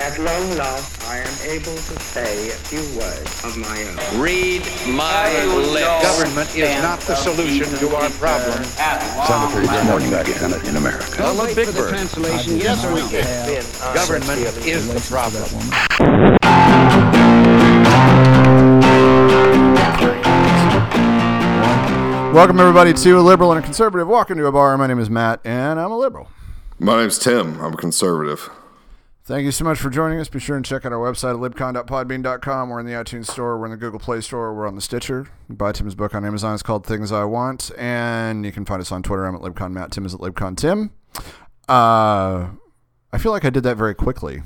At long last, I am able to say a few words of my own. Read my lips. Government is not the solution to our problem. Senator, good morning I Senate in America. I'm a big bird. Yes, we can. Government is the problem. Welcome everybody to a liberal and a conservative walk into a bar. My name is Matt, and I'm a liberal. My name's Tim. I'm a conservative. Thank you so much for joining us. Be sure and check out our website at libcon.podbean.com. We're in the iTunes Store. We're in the Google Play Store. We're on the Stitcher. Buy Tim's book on Amazon. It's called Things I Want. And you can find us on Twitter. I'm at libconmatt. Tim is at libcontim. Uh, I feel like I did that very quickly.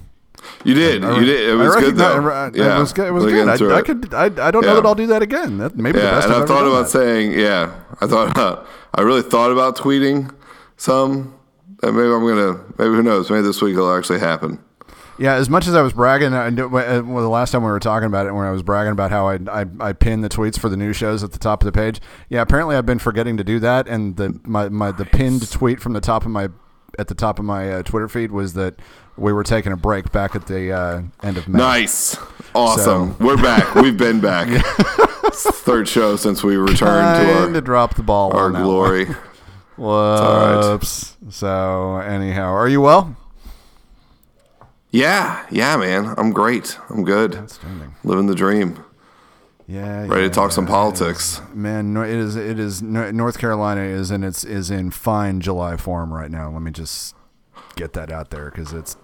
You did. I- You did. It was good though. I- yeah, It was good. It was good. I, I could. I, I don't know that I'll do that again. That maybe the Yeah, best and I've I thought about that. saying, yeah, I thought, I really thought about tweeting some. And maybe I'm gonna. Maybe who knows? Maybe this week it'll actually happen. Yeah, as much as I was bragging, I knew- uh, well, the last time we were talking about it, when I was bragging about how I, I I pinned the tweets for the new shows at the top of the page. Yeah, apparently I've been forgetting to do that, and the my, my the pinned tweet from the top of my at the top of my uh, Twitter feed was that we were taking a break back at the uh, end of May. Nice, awesome. So- We're back. We've been back. Third show since we returned Time to to our drop the ball. our on that one. glory. all right. Whoops. So anyhow, are you well? Yeah, yeah, man. I'm great. I'm good. Outstanding. Living the dream. Yeah. Ready yeah, to talk some politics. Man, it is. It is. North Carolina is in its is in fine July form right now. Let me just get that out there because it's.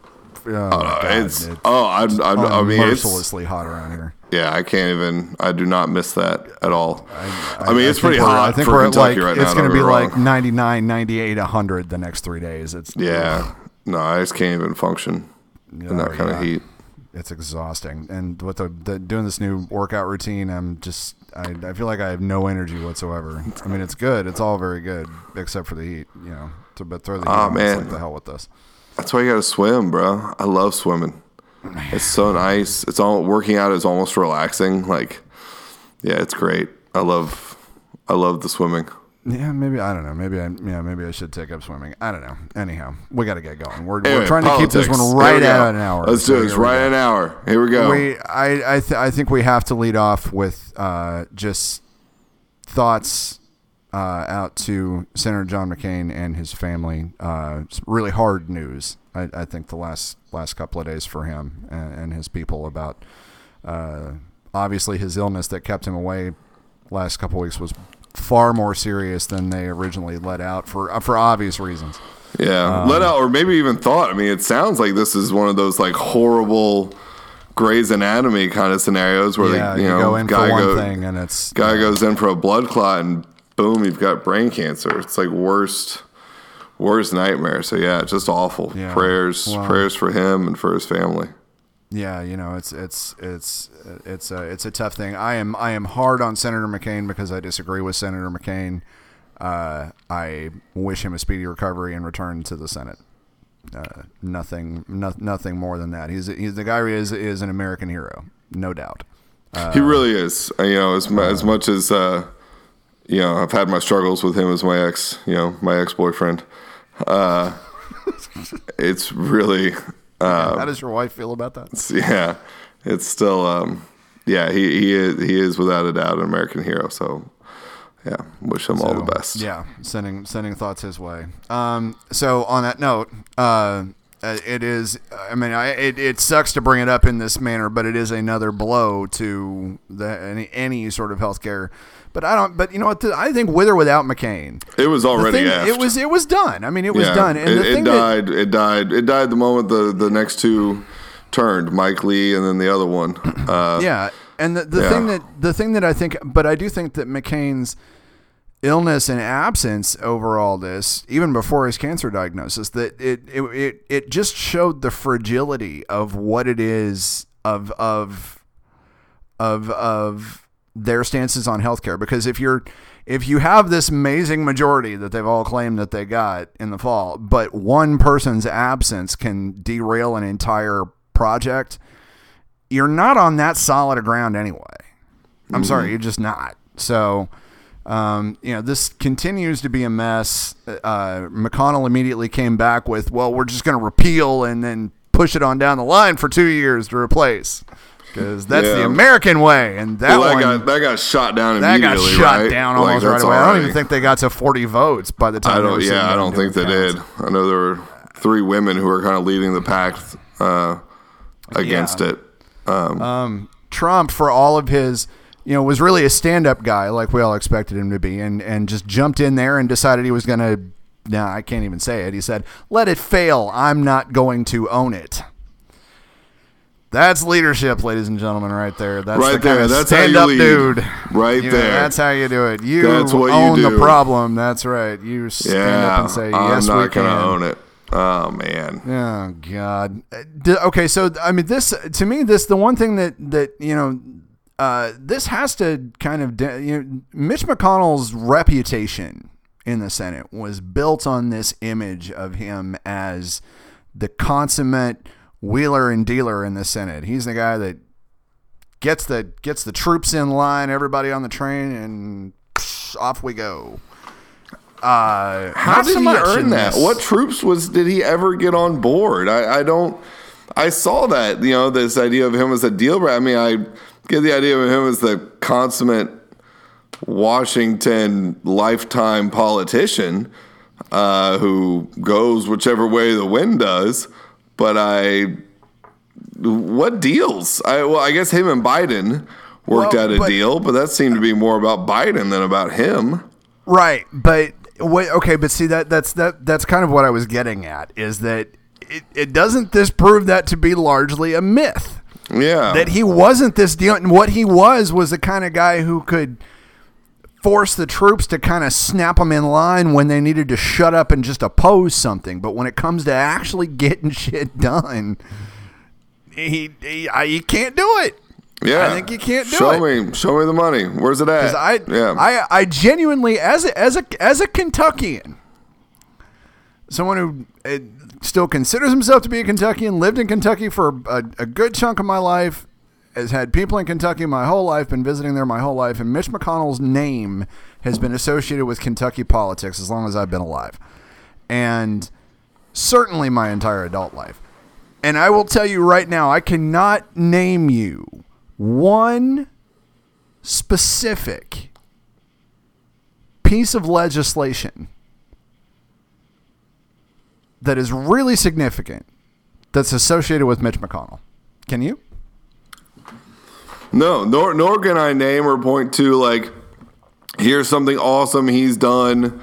Oh, Uh, God, it's oh, I'm, I'm, I mean, it's mercilessly hot around here. yeah. I can't even. I do not miss that at all. I, I mean, it's think pretty hot I think for we're Kentucky like right it's going to be like wrong. 99, 98, 100 the next three days. It's yeah. No, I just can't even function in that Oh, kind yeah. of heat. it's exhausting. And with the, the doing this new workout routine, I'm just I, I feel like I have no energy whatsoever. I mean, it's good. It's all very good except for the heat. You know, to, but throw the ah, heat Aw, on. Man. like the hell with this. That's why you got to swim, bro. I love swimming. It's so nice. It's all working out is almost relaxing. Like, yeah, it's great. I love, I love the swimming. Yeah, maybe I don't know. Maybe I yeah maybe I should take up swimming. I don't know. Anyhow, we got to get going. We're, Anyway, we're trying to keep this one right at an hour. Let's So do this right at an hour. Here we go. We, I, I, th- I think we have to lead off with uh, just thoughts uh, out to Senator John McCain and his family. Uh, it's really hard news. I, I think the last last couple of days for him and, and his people about uh, obviously his illness that kept him away last couple weeks was far more serious than they originally let out for uh, for obvious reasons. Yeah, Um, let out, or maybe even thought. I mean, it sounds like this is one of those like horrible Grey's Anatomy kind of scenarios where yeah, they, you, you, know, go in for guy one go- thing and it's guy goes in for a blood clot and boom, you've got brain cancer. It's like worst, worst nightmare. So yeah, just awful. Yeah. Prayers, prayers for him and for his family. Yeah, you know, it's it's it's it's a it's a tough thing. I am I am hard on Senator McCain because I disagree with Senator McCain. Uh, I wish him a speedy recovery and return to the Senate. Uh, nothing, no, nothing more than that. He's he's the guy is is an American hero, no doubt. he really is. Uh, You know, as as much as uh, you know, I've had my struggles with him as my ex. You know, my ex boyfriend. Uh, it's really. How does your wife feel about that? It's- yeah, it's still, um, yeah, he, he is he is without a doubt an American hero. So, yeah, wish him all the best. Yeah, sending sending thoughts his way. Um, so on that note, uh, uh, it is. I mean, I, it it sucks to bring it up in this manner, but it is another blow to the any, any sort of healthcare. But I don't. But you know what? The, I think with or without McCain, It was already thing, it was it was done. I mean, it was Yeah, done. And it, the it thing that, died. it died. It died the moment the the next two turned, Mike Lee and then the other one. Uh, yeah, and the, the Yeah. thing that the thing that I think, but I do think that McCain's illness and absence over all this, even before his cancer diagnosis, that it it it, it just showed the fragility of what it is of of of of their stances on healthcare. Because if you're if you have this amazing majority that they've all claimed that they got in the fall, but one person's absence can derail an entire project, you're not on that solid ground anyway. I'm sorry, mm-hmm. you're just not. So, um, you know, this continues to be a mess. Uh, McConnell immediately came back with, well, we're just going to repeal and then push it on down the line for two years to replace because that's the American way. And that Well, that, one got, that got shot down that got shot right? down Like, almost right that's away. I don't even think they got to 40 votes by the time. I don't. Yeah, I don't think they counts. did. I know there were three women who were kind of leading the pack uh, against Yeah. it. Um, Trump for all of his you know was really a stand-up guy like we all expected him to be and and just jumped in there and decided he was going to no I can't even say it he said let it fail I'm not going to own it that's leadership ladies and gentlemen right there that's Right the kind there. of That's how you stand-up lead. dude Right You- there. that's how you do it you That's what you own the problem that's right you stand up and say I'm yes not we can gonna own it. Oh man. Oh God. Uh, Okay, so I mean, this to me, this the one thing that that you know, uh, this has to kind of de- you know, Mitch McConnell's reputation in the Senate was built on this image of him as the consummate wheeler and dealer in the Senate. He's the guy that gets the gets the troops in line, everybody on the train, and psh, off we go. Uh, How did so he earn that? this. What troops was did he ever get on board? I, I don't. I saw that you know this idea of him as a deal. I mean, I get the idea of him as the consummate Washington lifetime politician uh, who goes whichever way the wind does. But I, what deals? I well, I guess him and Biden worked Well, out a but- deal, but that seemed to be more about Biden than about him. Right, but wait, okay, but see that that's that that's kind of what I was getting at is that it, it doesn't this prove that to be largely a myth Yeah, that he wasn't this deal and what he was was the kind of guy who could force the troops to kind of snap them in line when they needed to shut up and just oppose something but when it comes to actually getting shit done he he, I, he can't do it Yeah, I think you can't do show it. me, show me the money. Where's it at? I, yeah, I, I genuinely, as a, as a, as a Kentuckian, someone who uh, still considers himself to be a Kentuckian, lived in Kentucky for a, a good chunk of my life, has had people in Kentucky my whole life, been visiting there my whole life, and Mitch McConnell's name has been associated with Kentucky politics as long as I've been alive, and certainly my entire adult life. And I will tell you right now, I cannot name you one specific piece of legislation that is really significant that's associated with Mitch McConnell. Can you? no, nor nor can I name or point to like here's something awesome he's done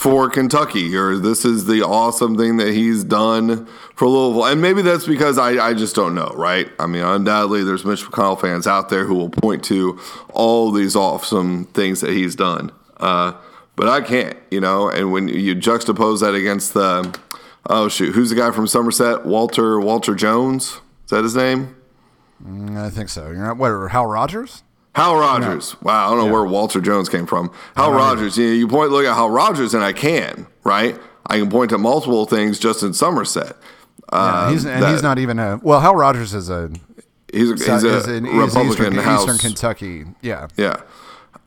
for Kentucky, or this is the awesome thing that he's done for Louisville. And maybe that's because I, I just don't know, right? I mean, undoubtedly, there's Mitch McConnell fans out there who will point to all these awesome things that he's done. Uh, but I can't, you know, and when you juxtapose that against the, oh, shoot, who's the guy from Somerset? Walter, Walter Jones? Is that his name? I think so. You're not what? Hal Rogers? Hal Rogers. Wow, I don't know where Walter Jones came from. Hal Rogers. You, know, you point look at Hal Rogers, and I can right. I can point to multiple things just in Somerset. Uh, Yeah, he's, and that- he's not even a. Well, Hal Rogers is a. He's, a- he's is a he's Republican Eastern, Eastern Kentucky. Yeah. Yeah,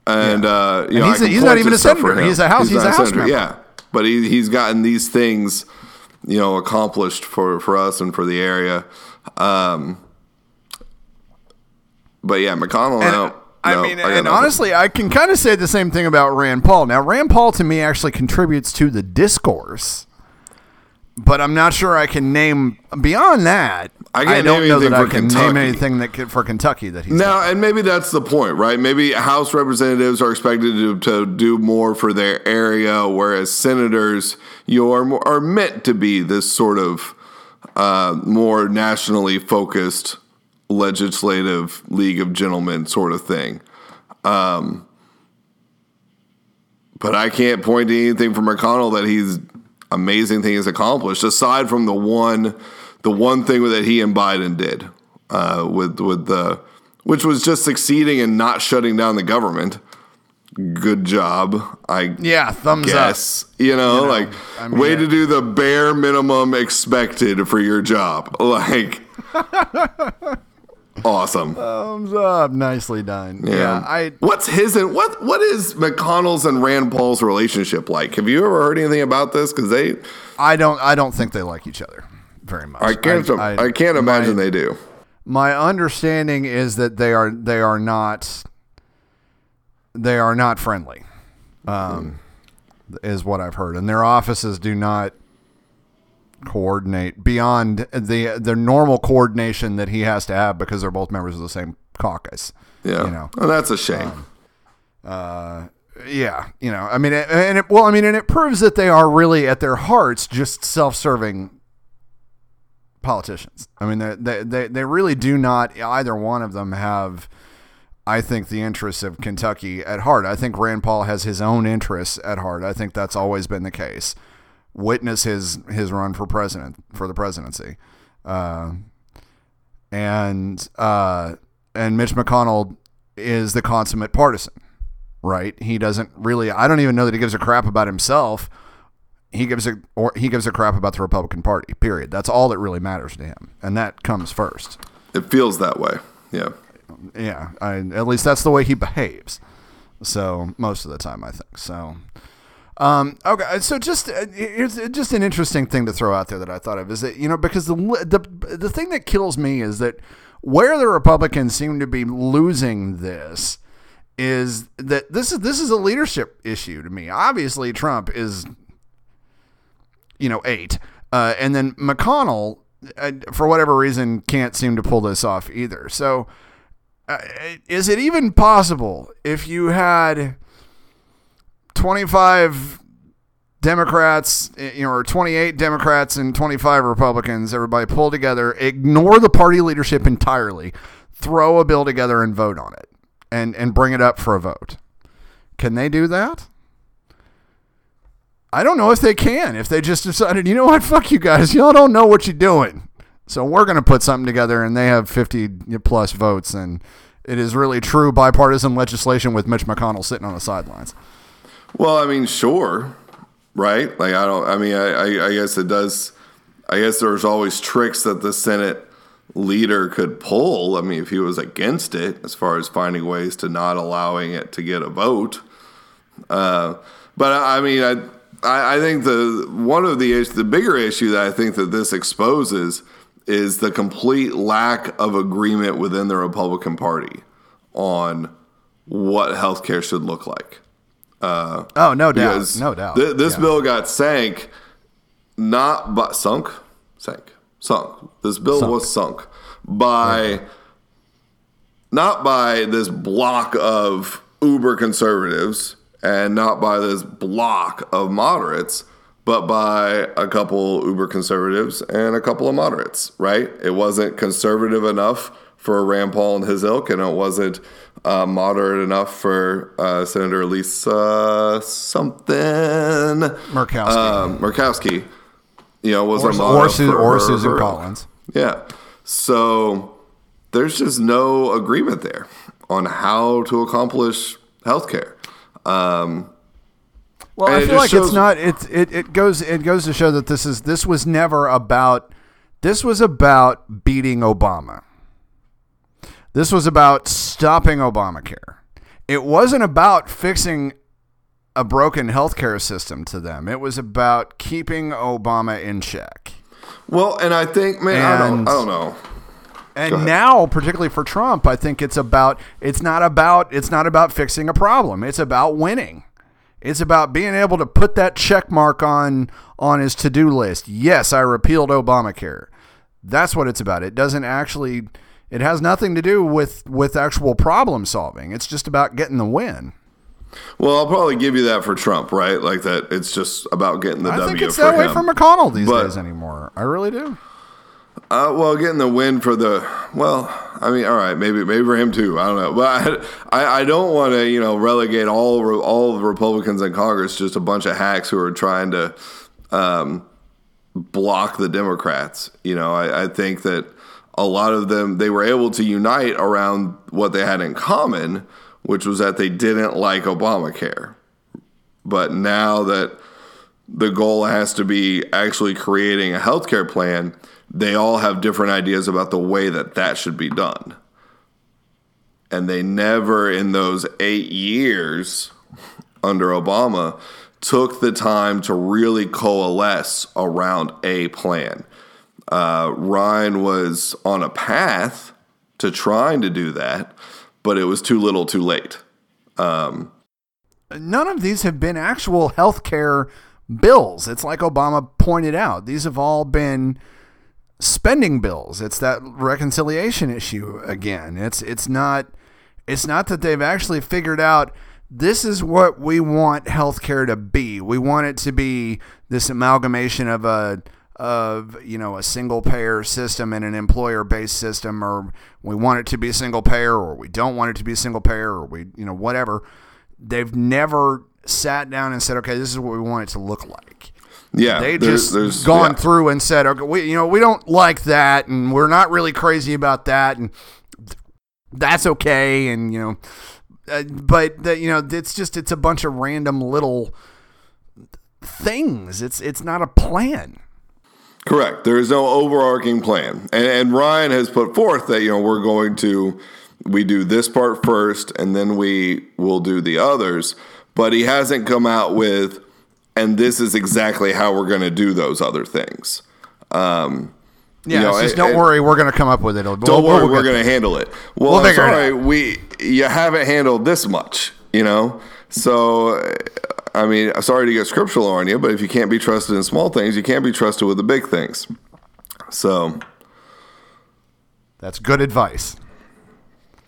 and uh, you know, he's a- he's not even a senator. He's a House- he's not a House senator, member. Yeah, but he he's gotten these things, you know, accomplished for for us and for the area. Um, but yeah, McConnell. And, no, I no, mean, got and nothing. honestly, I can kind of say the same thing about Rand Paul. Now, Rand Paul to me actually contributes to the discourse, but I'm not sure I can name beyond that. I can't don't know that I can Kentucky. name anything that could, for Kentucky that he's Now, and maybe that's the point, right? Maybe House representatives are expected to, to do more for their area, whereas senators, you are more, are meant to be this sort of uh, more nationally focused legislative league of gentlemen sort of thing. Um, but I can't point to anything from McConnell that he's amazing thing he's accomplished aside from the one the one thing that he and Biden did uh, with with the which was just succeeding in not shutting down the government. Good job, I yeah, thumbs up. You know, know, like I mean, way to do the bare minimum expected for your job. Like awesome. Thumbs up. Nicely done. Yeah, I What's his and what what is McConnell's and Rand Paul's relationship like? Have you ever heard anything about this? Because they I don't I don't think they like each other. very much. I can't. I, can't imagine my, they do. My understanding is that they are they are not they are not friendly. Um, is what I've heard, and their offices do not coordinate beyond the the normal coordination that he has to have because they're both members of the same caucus. Yeah, you know, and that's a shame. Um, uh, yeah, you know, I mean, and it, well, I mean, and it proves that they are really at their hearts just self-serving politicians. I mean, they they they really do not either one of them have. I think the interests of Kentucky at heart. I think Rand Paul has his own interests at heart. I think that's always been the case. Witness his his run for president for the presidency, uh, and uh, and Mitch McConnell is the consummate partisan right? He doesn't really. I don't even know that he gives a crap about himself. He gives a or he gives a crap about the Republican Party. Period. That's all that really matters to him, and that comes first. It feels that way. Yeah. Yeah. I, at least that's the way he behaves. So most of the time, I think so. Um, okay, so just uh, it's just an interesting thing to throw out there that I thought of is that you know because the the the thing that kills me is that where the Republicans seem to be losing this is that this is this is a leadership issue to me. Obviously, Trump is you know eight, uh, and then McConnell, uh, for whatever reason, can't seem to pull this off either. So, uh, is it even possible if you had twenty five? Democrats, eh, you know, or 28 Democrats and 25 Republicans, everybody pull together, ignore the party leadership entirely, throw a bill together and vote on it and and bring it up for a vote. Can they do that? I don't know if they can. If they just decided, you know what, fuck you guys, y'all don't know what you're doing. So we're going to put something together, and they have 50 plus votes, and it is really true bipartisan legislation with Mitch McConnell sitting on the sidelines. Well, I mean, sure, right? Like I don't. I mean, I, I, I guess it does. I guess there's always tricks that the Senate leader could pull. I mean, if he was against it, as far as finding ways to not allowing it to get a vote. Uh, but I mean, I I think the one of the the bigger issue that I think that this exposes is the complete lack of agreement within the Republican Party on what healthcare should look like. Uh, oh, no doubt, no doubt. Th- this yeah. bill got sank, not but sunk, sank sunk. This bill sunk. was sunk by not by this block of uber conservatives and not by this block of moderates, but by a couple uber conservatives and a couple of moderates, right? It wasn't conservative enough for Rand Paul and his ilk, and it wasn't uh, moderate enough for uh, Senator Lisa something Murkowski. Um, Murkowski you know, was or, a or, Su- or Susan her. Collins. Yeah. So there's just no agreement there on how to accomplish healthcare. Um, well, I feel like shows- it's not. It, it it goes it goes to show that this is this was never about. This was about beating Obama. This was about stopping Obamacare. It wasn't about fixing a broken healthcare system to them. It was about keeping Obama in check. Well, and I think, man, and, I, don't, I don't know. And now, particularly for Trump, I think it's about it's not about it's not about fixing a problem. It's about winning. It's about being able to put that check mark on on his to-do list. Yes, I repealed Obamacare. That's what it's about. It doesn't actually it has nothing to do with with actual problem solving. It's just about getting the win. Well, I'll probably give you that for Trump, right? Like that. It's just about getting the I W. I think it's that way for McConnell these but, days anymore. I really do. Uh, well, getting the win for the well, I mean, all right, maybe maybe for him too. I don't know, but I I don't want to you know relegate all all the Republicans in Congress just a bunch of hacks who are trying to um, block the Democrats. You know, I, I think that a lot of them they were able to unite around what they had in common which was that they didn't like Obamacare. But now that the goal has to be actually creating a healthcare plan, they all have different ideas about the way that that should be done. And they never, in those eight years under Obama, took the time to really coalesce around a plan. Uh, Ryan was on a path to trying to do that, but it was too little, too late. None of these have been actual health care bills. It's like Obama pointed out. These have all been spending bills. It's that reconciliation issue again. It's it's not it's not that they've actually figured out this is what we want healthcare to be. We want it to be this amalgamation of a of you know a single payer system and an employer based system or we want it to be a single payer or we don't want it to be a single payer or we you know whatever they've never sat down and said okay this is what we want it to look like Yeah, they there's- just there's- gone yeah. through and said, okay, we you know we don't like that, and we're not really crazy about that, and that's okay, and you know, uh, but the, you know it's just it's a bunch of random little things. It's it's not a plan. Correct. There is no overarching plan, and, and Ryan has put forth that you know we're going to we do this part first, and then we will do the others. But he hasn't come out with, and this is exactly how we're going to do those other things. Um, Yeah, You know, it's just don't and- worry, we're going to come up with it. We'll- Don't worry, we'll we're going to handle it. Well, We'll figure it sorry, we you haven't handled this much, you know. So, I mean, sorry to get scriptural on you, but if you can't be trusted in small things, you can't be trusted with the big things. So, That's good advice.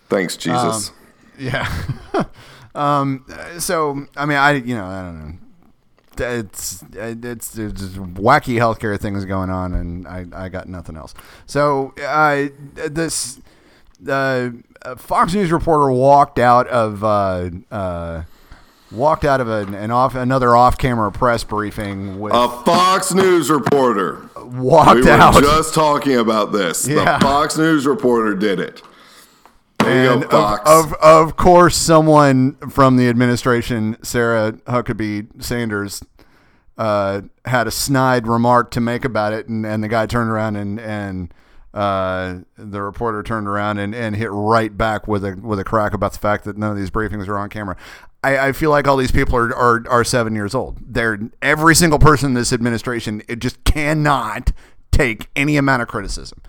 thanks, Jesus. Yeah. um. So I mean, I you know I don't know. It's it's there's just wacky healthcare things going on, and I I got nothing else. So uh, this the uh, Fox News reporter walked out of uh, uh, walked out of an, an off another off camera press briefing with A Fox News reporter. walked we were out just talking about this. Yeah. The Fox News reporter did it. There And go, Of, of of course, someone from the administration, Sarah Huckabee Sanders, uh, had a snide remark to make about it, and, and the guy turned around and and uh, the reporter turned around and, and hit right back with a with a crack about the fact that none of these briefings are on camera. I, I feel like all these people are, are are seven years old. They're every single person in this administration. It just cannot take any amount of criticism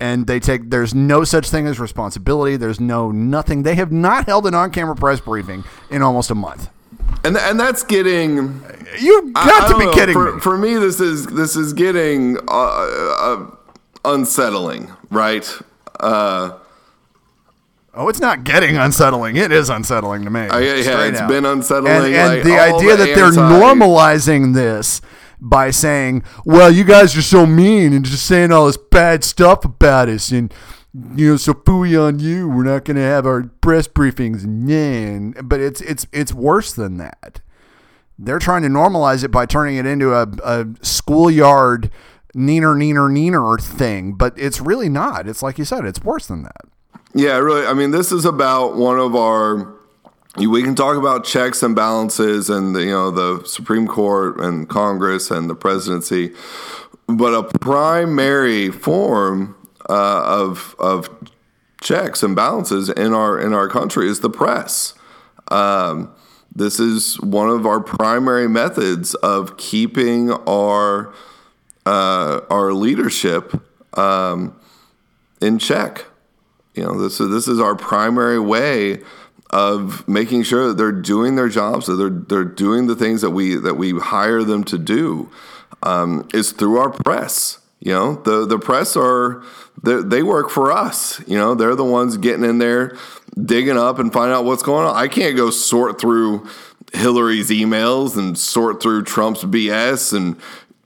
and they take there's no such thing as responsibility there's no nothing they have not held an on-camera press briefing in almost a month and and that's getting you've got I to be know. kidding for, me For me, this is this is getting uh, uh, unsettling, right? Uh, oh it's not getting unsettling it is unsettling to me oh, I- yeah, straight it's out. been unsettling, and, and like, the idea the that they're normalizing this by saying well you guys are so mean and just saying all this bad stuff about us and you know, so pooey on you. We're not going to have our press briefings. Yeah. But it's it's it's worse than that. they're trying to normalize it by turning it into a, a schoolyard neener neener neener thing but it's really not it's like you said it's worse than that Yeah, really. I mean, this is about one of our. We can talk about checks and balances, and the, you know the Supreme Court and Congress and the presidency, but a primary form uh, of of checks and balances in our in our country is the press. Um, this is one of our primary methods of keeping our uh, our leadership um, in check. You know, this is this is our primary way of making sure that they're doing their jobs, that they're they're doing the things that we that we hire them to do. Um, is through our press. You know, the the press are they work for us. You know, they're the ones getting in there, digging up and find out what's going on. I can't go sort through Hillary's emails and sort through Trump's BS and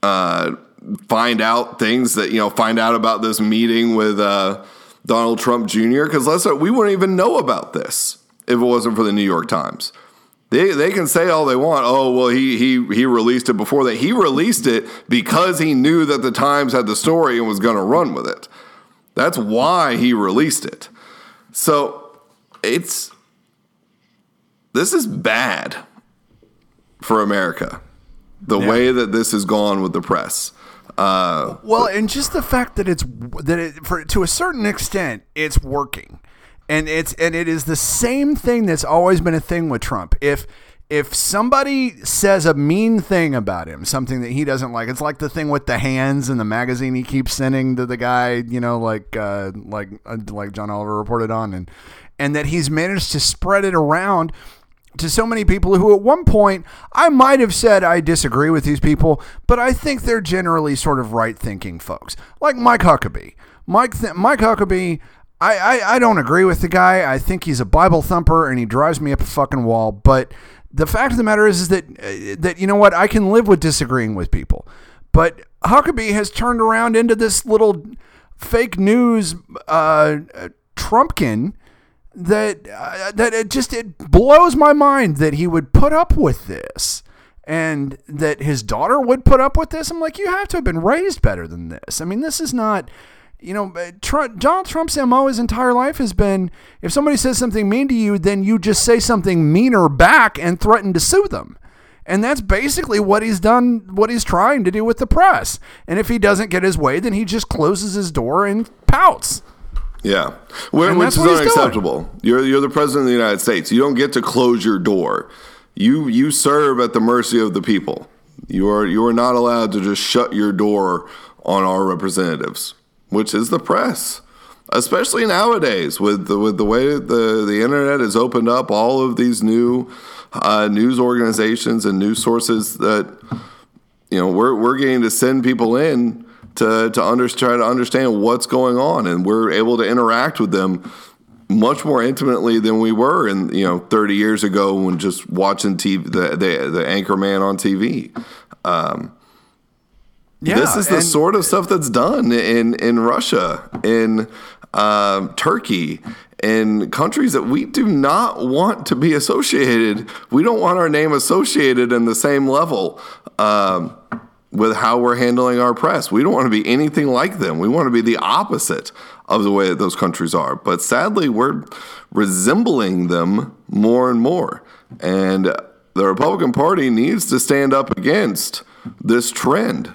uh, find out things that you know find out about this meeting with uh, Donald Trump Jr. Because let's we wouldn't even know about this if it wasn't for the New York Times. They, they can say all they want. Oh well, he he he released it before that. He released it because he knew that the Times had the story and was going to run with it. That's why he released it. So it's this is bad for America. The way that this has gone with the press. Uh, well and just the fact that it's that it for to a certain extent it's working. And it's and it is the same thing that's always been a thing with Trump. If if somebody says a mean thing about him, something that he doesn't like, it's like the thing with the hands and the magazine he keeps sending to the guy, you know, like uh, like uh, like John Oliver reported on, and and that he's managed to spread it around to so many people who at one point I might have said I disagree with these people, but I think they're generally sort of right thinking folks, like Mike Huckabee. Mike th- Mike Huckabee. I, I, I don't agree with the guy. I think he's a Bible thumper and he drives me up a fucking wall. But the fact of the matter is, is that uh, that you know what I can live with disagreeing with people, but Huckabee has turned around into this little fake news uh, Trumpkin that uh, that it just it blows my mind that he would put up with this and that his daughter would put up with this. I'm like, you have to have been raised better than this. I mean, this is not. You know, Trump, Donald Trump's MO his entire life has been if somebody says something mean to you, then you just say something meaner back and threaten to sue them. And that's basically what he's done, what he's trying to do with the press. And if he doesn't get his way, then he just closes his door and pouts. Yeah, Wh- And which is unacceptable. You're you're the president of the United States. You don't get to close your door. You you serve at the mercy of the people. You are you are not allowed to just shut your door on our representatives, which is the press. Especially nowadays, with the, with the way the the internet has opened up all of these new uh, news organizations and news sources that you know we're we're getting to send people in to to under, try to understand what's going on, and we're able to interact with them much more intimately than we were in you know 30 years ago when just watching TV the the, the anchor man on TV. Um, Yeah, this is the sort of stuff that's done in in Russia, in um, Turkey, in countries that we do not want to be associated. We don't want our name associated in the same level um, with how we're handling our press. We don't want to be anything like them. We want to be the opposite of the way that those countries are. But sadly, we're resembling them more and more, and the Republican Party needs to stand up against this trend.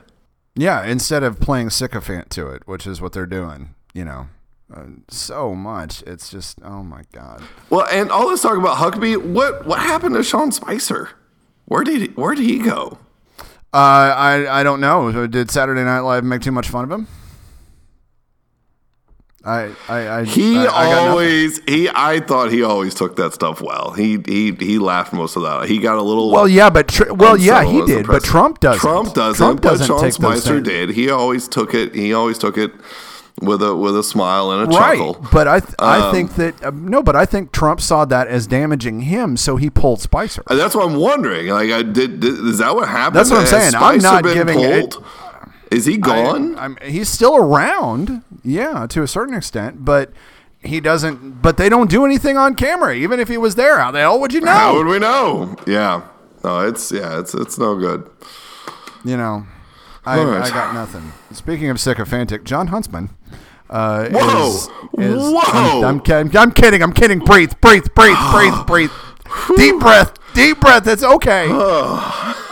Yeah, instead of playing sycophant to it, which is what they're doing, you know, uh, so much. It's just, oh my god. Well, and all this talk about Huckabee, what what happened to Sean Spicer? Where did he, where did he go? Uh, I I don't know. Did Saturday Night Live make too much fun of him? I I, I He I, I always he I thought he always took that stuff well. He he he laughed most of that. He got a little Well, yeah, but tr- well, yeah, he did, but. Trump doesn't. Trump doesn't. Trump doesn't but Sean Spicer did. He always took it. He always took it with a with a smile and a Right, chuckle. but I th- I Um, think that uh, no, but I think Trump saw that as damaging him, so he pulled Spicer. That's what I'm wondering. Like, I did, did is that what happened? That's what I'm saying. I'm not been giving pulled? Is he gone? I, he's still around, yeah, to a certain extent, but he doesn't. But they don't do anything on camera, even if he was there. How the hell would you know? How would we know? Yeah. No, it's yeah, it's it's no good. you know, I, right. I got nothing. Speaking of sycophantic, Jon Huntsman. Uh, Whoa! is- is- Whoa! I'm, I'm, kidding, I'm kidding. I'm kidding. Breathe, breathe, breathe, breathe, breathe. Deep breath. Deep breath. It's okay.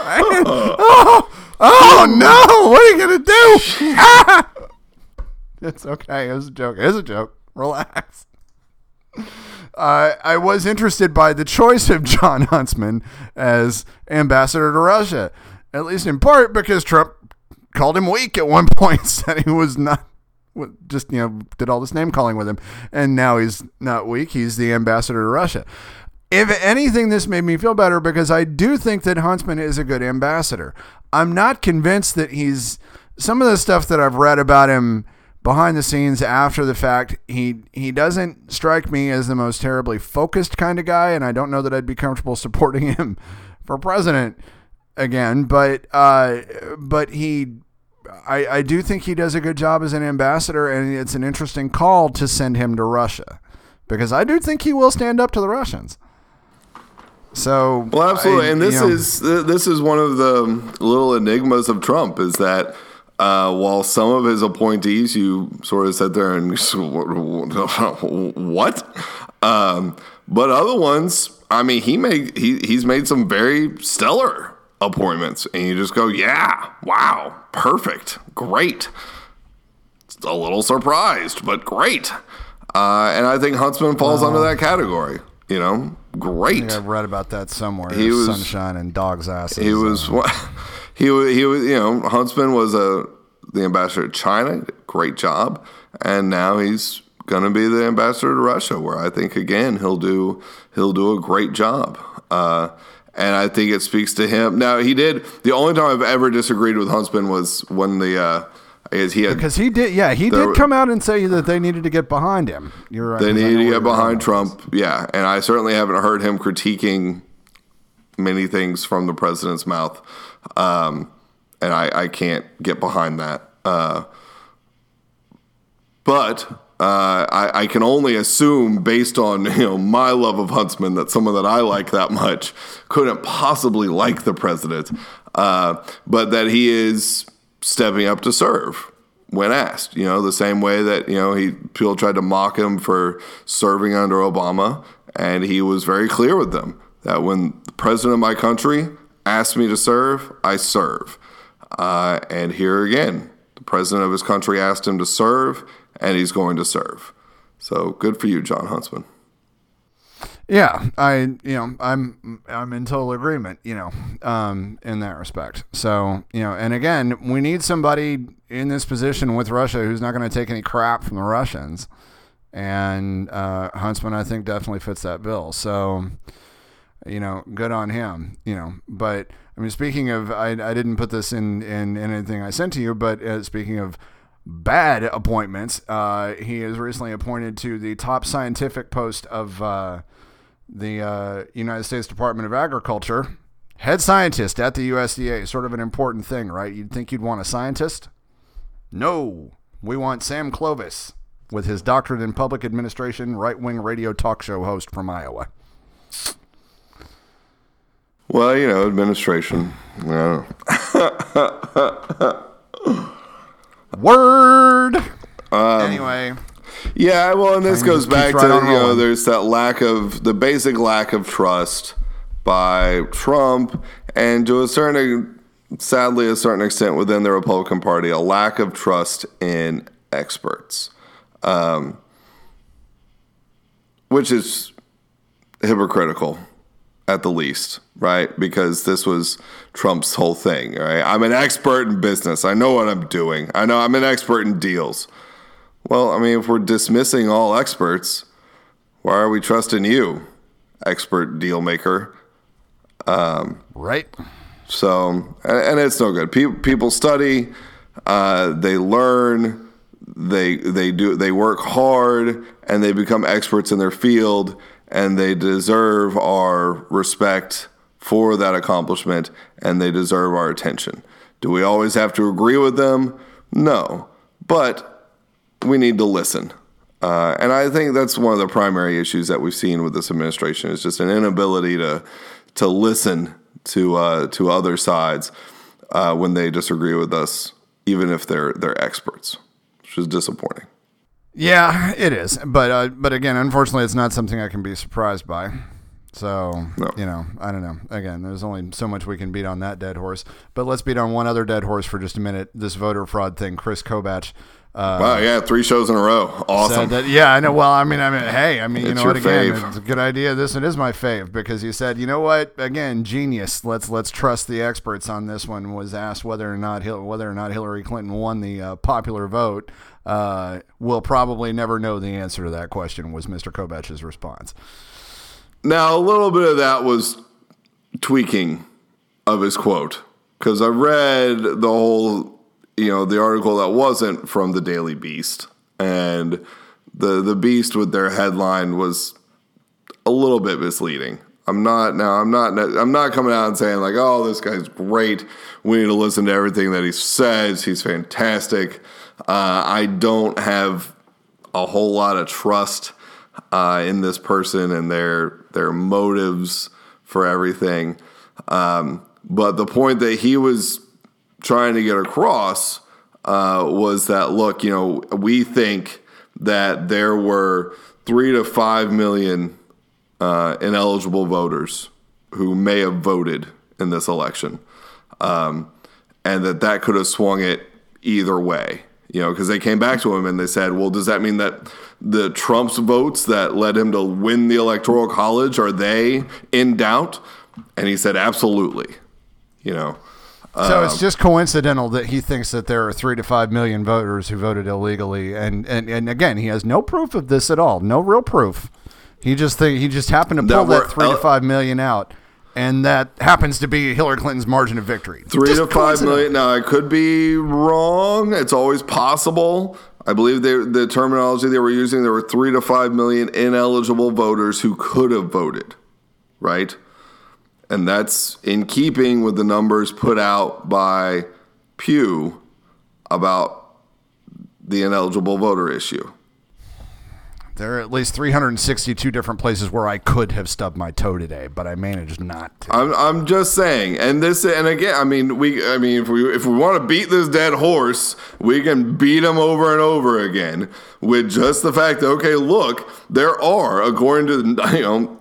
oh, oh no! What are you gonna do? Ah! It's okay. It was a joke. It was a joke. Relax. Uh, I was interested by the choice of Jon Huntsman as ambassador to Russia, at least in part because Trump called him weak at one point, said he was not, just, you know, did all this name calling with him. And now he's not weak. He's the ambassador to Russia. If anything, this made me feel better because I do think that Huntsman is a good ambassador. I'm not convinced that he's some of the stuff that I've read about him behind the scenes after the fact. He he doesn't strike me as the most terribly focused kind of guy, and I don't know that I'd be comfortable supporting him for president again. But uh, but he. I, I do think he does a good job as an ambassador, and it's an interesting call to send him to Russia because I do think he will stand up to the Russians. So Well, absolutely, I- and this you know, is this is one of the little enigmas of Trump is that uh, while some of his appointees, you sort of sit there and what, um, but other ones, I mean, he made he he's made some very stellar appointments, and you just go, yeah, wow, perfect, great. A little surprised, but great. Uh, and I think Huntsman falls under that category. You know, great. I've read about that somewhere. He was- sunshine and dogs' asses. He was uh, he was he was you know Huntsman was a the ambassador to China, great job, and now he's going to be the ambassador to Russia, where I think again he'll do he'll do a great job. Uh, and I think it speaks to him. Now he did. The only time I've ever disagreed with Huntsman was when the uh, I guess he had because he did. Yeah, he did come out and say that they needed to get behind him. You're right. They 'cause I need know to get behind Trump. Yeah. And I certainly haven't heard him critiquing many things from the president's mouth. Um, and I, I can't get behind that. Uh, but uh, I, I can only assume, based on you know my love of Huntsman, that someone that I like that much couldn't possibly like the president, uh, but that he is stepping up to serve when asked. You know, the same way that you know he people tried to mock him for serving under Obama, and he was very clear with them that when the president of my country asks me to serve, I serve. Uh, and here again, the president of his country asked him to serve, and he's going to serve. So good for you, Jon Huntsman. Yeah, I you know I'm I'm in total agreement. You know, um, in that respect. So you know, and again, we need somebody in this position with Russia who's not going to take any crap from the Russians. And uh, Huntsman, I think, definitely fits that bill. So you know, good on him. You know, but I mean, speaking of, I, I didn't put this in, in, in anything I sent to you, but uh, speaking of bad appointments, uh, he is recently appointed to the top scientific post of uh, the uh, United States Department of Agriculture, head scientist at the USDA. Sort of an important thing, right? You'd think you'd want a scientist. No, we want Sam Clovis with his doctorate in public administration, right wing radio talk show host from Iowa. Well, you know, administration. Know. Word. anyway, Yeah, well, and this Time goes back keeps to right on you know, there's that lack of the basic lack of trust by Trump, and to a certain, sadly, a certain extent within the Republican Party, a lack of trust in experts, um, which is hypocritical at the least, right? Because this was Trump's whole thing, right? I'm an expert in business. I know what I'm doing. I know I'm an expert in deals. Well, I mean, if we're dismissing all experts, why are we trusting you, expert deal maker? right? So, and, and it's no good. People, people study, uh, they learn, they they do they work hard, and they become experts in their field, and they deserve our respect for that accomplishment, and they deserve our attention. Do we always have to agree with them? No, but we need to listen. Uh, and I think that's one of the primary issues that we've seen with this administration is just an inability to to listen to uh, to other sides uh, when they disagree with us, even if they're they're experts, which is disappointing. Yeah, it is. But uh, but again, unfortunately, it's not something I can be surprised by. So No. you know, I don't know. Again, there's only so much we can beat on that dead horse. But let's beat on one other dead horse for just a minute. This voter fraud thing. Chris Kobach. Uh, Wow, yeah, three shows in a row, awesome. that, yeah, I know. Well, I mean, I mean, hey, I mean, you It's know what? Again, fave. it's a good idea. This one is my fave because he said, you know what? Again, genius. Let's let's trust the experts on this one. Was asked whether or not Hil- whether or not Hillary Clinton won the uh, popular vote. Uh, we'll probably never know the answer to that question. Was Mr. Kobach's response? Now, a little bit of that was tweaking of his quote because I read the whole, you know, the article that wasn't from the Daily Beast, and the the Beast with their headline was a little bit misleading. I'm not now. I'm not. I'm not coming out and saying like, "Oh, this guy's great. We need to listen to everything that he says. He's fantastic." Uh, I don't have a whole lot of trust uh, in this person and their their motives for everything. Um, but the point that he was trying to get across uh, was that look, you know, we think that there were three to five million uh, ineligible voters who may have voted in this election, um, and that that could have swung it either way. You know, because they came back to him and they said, "Well, does that mean that the Trump's votes that led him to win the electoral college are they in doubt?" And he said, "Absolutely." You know, So Um, it's just coincidental that he thinks that there are three to five million voters who voted illegally, and and, and again, he has no proof of this at all, no real proof. He just think he just happened to pull that were- three to five million out, and that happens to be Hillary Clinton's margin of victory. three Just to five million. coincidental. Now, I could be wrong. It's always possible. I believe they, the terminology they were using, there were three to five million ineligible voters who could have voted, right? And that's in keeping with the numbers put out by Pew about the ineligible voter issue. There are at least 362 different places where I could have stubbed my toe today, but I managed not to. I'm, I'm just saying, and this, and again, I mean, we, I mean, if we if we want to beat this dead horse, we can beat him over and over again with just the fact that okay, look, there are, according to you know,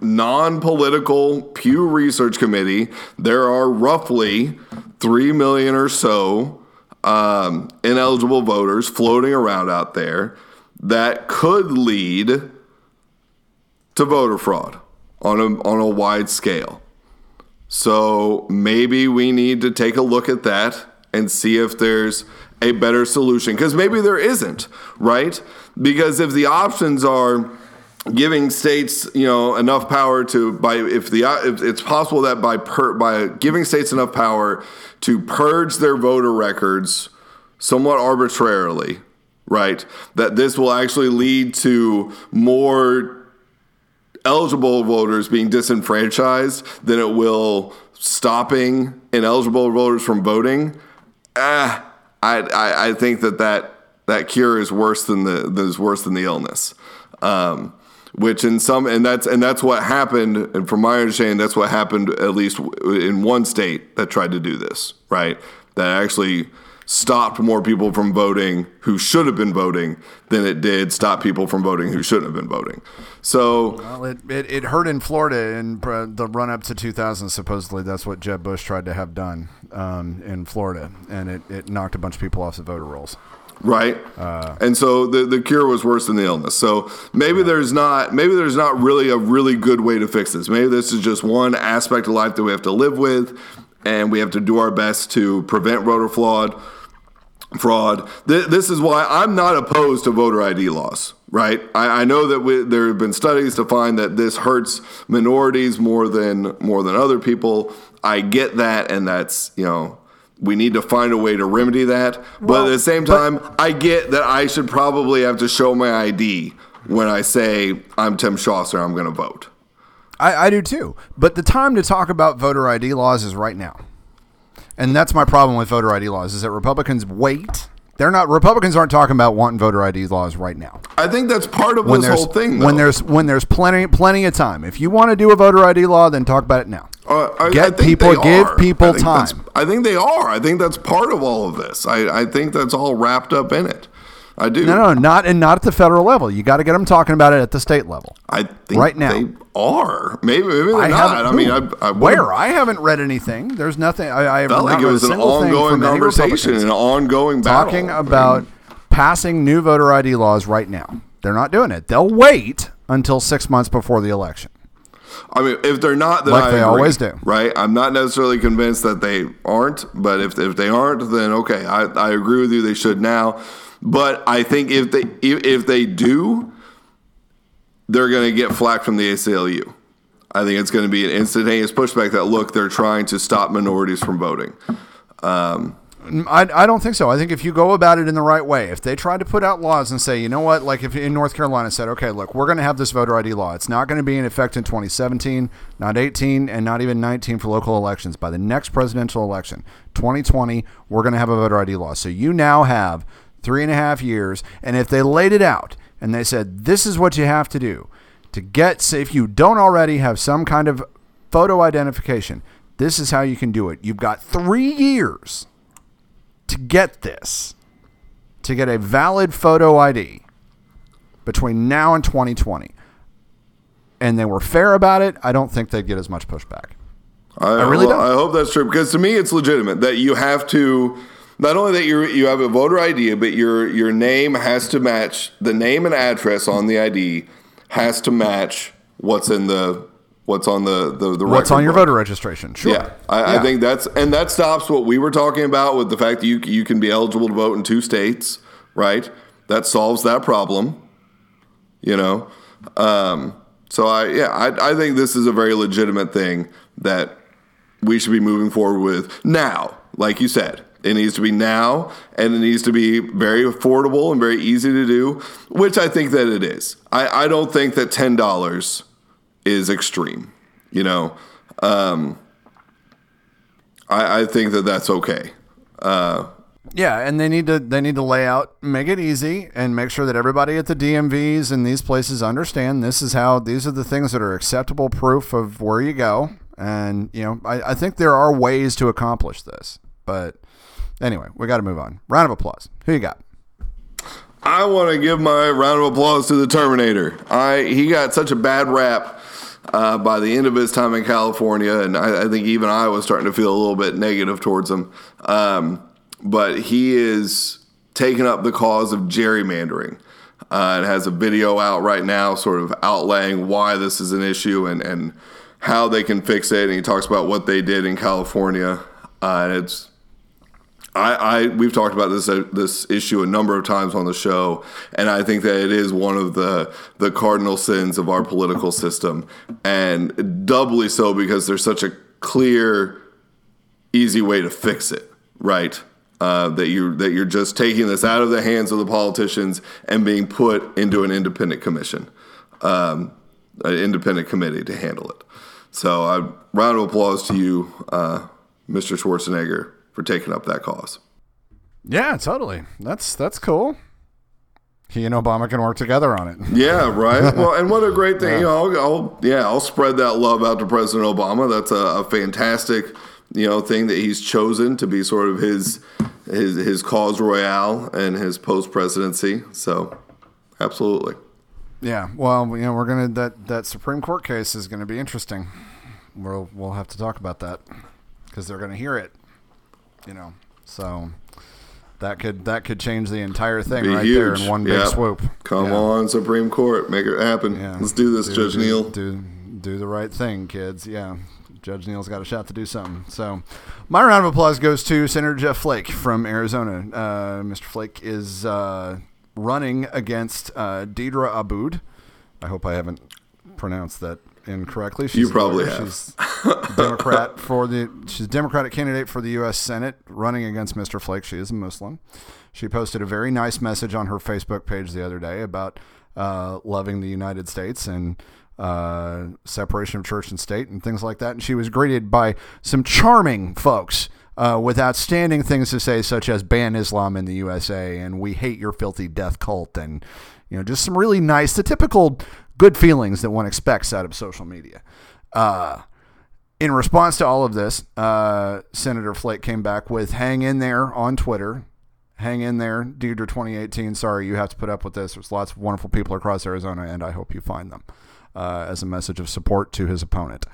non-political Pew Research Committee, there are roughly three million or so um, ineligible voters floating around out there that could lead to voter fraud on a on a wide scale. So maybe we need to take a look at that and see if there's a better solution because maybe there isn't, right? Because if the options are giving states, you know, enough power to by if the if it's possible that by per, by giving states enough power to purge their voter records somewhat arbitrarily, right? That this will actually lead to more eligible voters being disenfranchised than it will stopping ineligible voters from voting. Ah, I, I, I think that, that that cure is worse than the that is worse than the illness. Um, which in some and that's and that's what happened. And from my understanding, that's what happened at least in one state that tried to do this. Right, that actually stopped more people from voting who should have been voting than it did stop people from voting who shouldn't have been voting. So Well, it, it, it hurt in Florida in uh, the run up to 2000. Supposedly, that's what Jeb Bush tried to have done um, in Florida, and it, it knocked a bunch of people off the voter rolls. right and so the, the cure was worse than the illness so maybe there's not maybe there's not really a really good way to fix this maybe this is just one aspect of life that we have to live with and we have to do our best to prevent voter fraud fraud Th- this is why i'm not opposed to voter id laws right i, I know that we, there have been studies to find that this hurts minorities more than more than other people i get that and that's you know we need to find a way to remedy that. but at the same time, I get that I should probably have to show my ID when I say I'm Tim Chaucer, I'm going to vote. I, I do too. But the time to talk about voter ID laws is right now. And that's my problem with voter ID laws is that Republicans wait. They're not Republicans aren't talking about wanting voter ID laws right now. I think that's part of When this whole thing. when there's when there's plenty plenty of time. If you want to do a voter ID law, then talk about it now. Uh, I, Get I people- give are. people I time. I think they are. I think that's part of all of this. I, I think that's all wrapped up in it. I do. No, no, not and not at the federal level. You got to get them talking about it at the state level. I think Right now. they are. Maybe, maybe they're I not. I mean, I? I where I haven't read anything. There's nothing. I, I have felt like it was an ongoing conversation, an ongoing battle. talking about passing new voter ID laws right now. They're not doing it. They'll wait until six months before the election. I mean, if they're not, then Like I they agree, always do. Right? I'm not necessarily convinced that they aren't, but if if they aren't, then okay, I, I agree with you. They should now, but I think if they if, if they do, they're going to get flack from the ACLU. I think it's going to be an instantaneous pushback that look, they're trying to stop minorities from voting. Um, I, I don't think so. I think if you go about it in the right way, if they tried to put out laws and say, you know what, like if in North Carolina said, okay, look, we're going to have this voter ID law. It's not going to be in effect in 2017, not 18, and not even 19 for local elections. By the next presidential election, 2020, we're going to have a voter ID law. So you now have three and a half years. And if they laid it out and they said, this is what you have to do to get, say, if you don't already have some kind of photo identification, this is how you can do it. You've got three years to get this, to get a valid photo ID between now and 2020, and they were fair about it, I don't think they'd get as much pushback. I, really well, don't. I hope that's true because to me, it's legitimate that you have to not only that you you have a voter ID, but your your name has to match the name and address on the ID has to match what's in the what's on the the, the What's on your book. voter registration? Sure. Yeah, I, I think that's and that stops what we were talking about with the fact that you you can be eligible to vote in two states, right? That solves that problem. You know, um, so I yeah I I think this is a very legitimate thing that we should be moving forward with now. Like you said, it needs to be now, and it needs to be very affordable and very easy to do, which I think that it is. I I don't think that ten dollars is extreme. You know. Um, I, I think that that's okay. Uh, Yeah, and they need to they need to lay out, make it easy, and make sure that everybody at the DMVs and these places understand this is how these are the things that are acceptable proof of where you go. And you know, I, I think there are ways to accomplish this. But anyway, we got to move on. Round of applause. Who you got? I want to give my round of applause to the Terminator. I he got such a bad rap uh, by the end of his time in California, and I, I think even I was starting to feel a little bit negative towards him. Um, but he is taking up the cause of gerrymandering. Uh, and has a video out right now, sort of outlaying why this is an issue and, and how they can fix it. And he talks about what they did in California. Uh, and it's I, I we've talked about this uh, this issue a number of times on the show, and I think that it is one of the the cardinal sins of our political system, and doubly so because there's such a clear, easy way to fix it. Right, uh, that you that you're just taking this out of the hands of the politicians and being put into an independent commission, um, an independent committee to handle it. So, I round of applause to you, uh, Mr. Schwarzenegger, for taking up that cause. Yeah, totally. That's that's cool. He and Obama can work together on it. Yeah, right. well, and what a great thing. You know, I'll, I'll yeah, I'll spread that love out to President Obama. That's a, a fantastic, you know, thing that he's chosen to be sort of his his his cause royale and his post presidency. So, absolutely. Yeah. Well, you know, we're gonna that that Supreme Court case is gonna be interesting. We'll we'll have to talk about that because they're gonna hear it. You know, so that could that could change the entire thing Be right huge. there in one big swoop. Come Yeah. on, Supreme Court, make it happen. Yeah. Let's do this, Judge do, Neil. Do do the right thing, kids. Yeah. Judge Neil's got a shot to do something. So, my round of applause goes to Senator Jeff Flake from Arizona. Uh, Mr. Flake is uh, running against uh, Deedra Abboud. I hope I haven't pronounced that incorrectly. She's You a probably have. She's Democrat for the she's a Democratic candidate for the U.S. Senate, running against Mr. Flake. She is a Muslim. She posted a very nice message on her Facebook page the other day about uh, loving the United States and uh, separation of church and state and things like that. And she was greeted by some charming folks. Uh, with outstanding things to say, such as ban Islam in the USA and we hate your filthy death cult, and you know, just some really nice, the typical good feelings that one expects out of social media. Uh, in response to all of this, uh, Senator Flake came back with "Hang in there" on Twitter. Hang in there, Deedra 2018. Sorry, you have to put up with this. There's lots of wonderful people across Arizona, and I hope you find them. Uh, as a message of support to his opponent.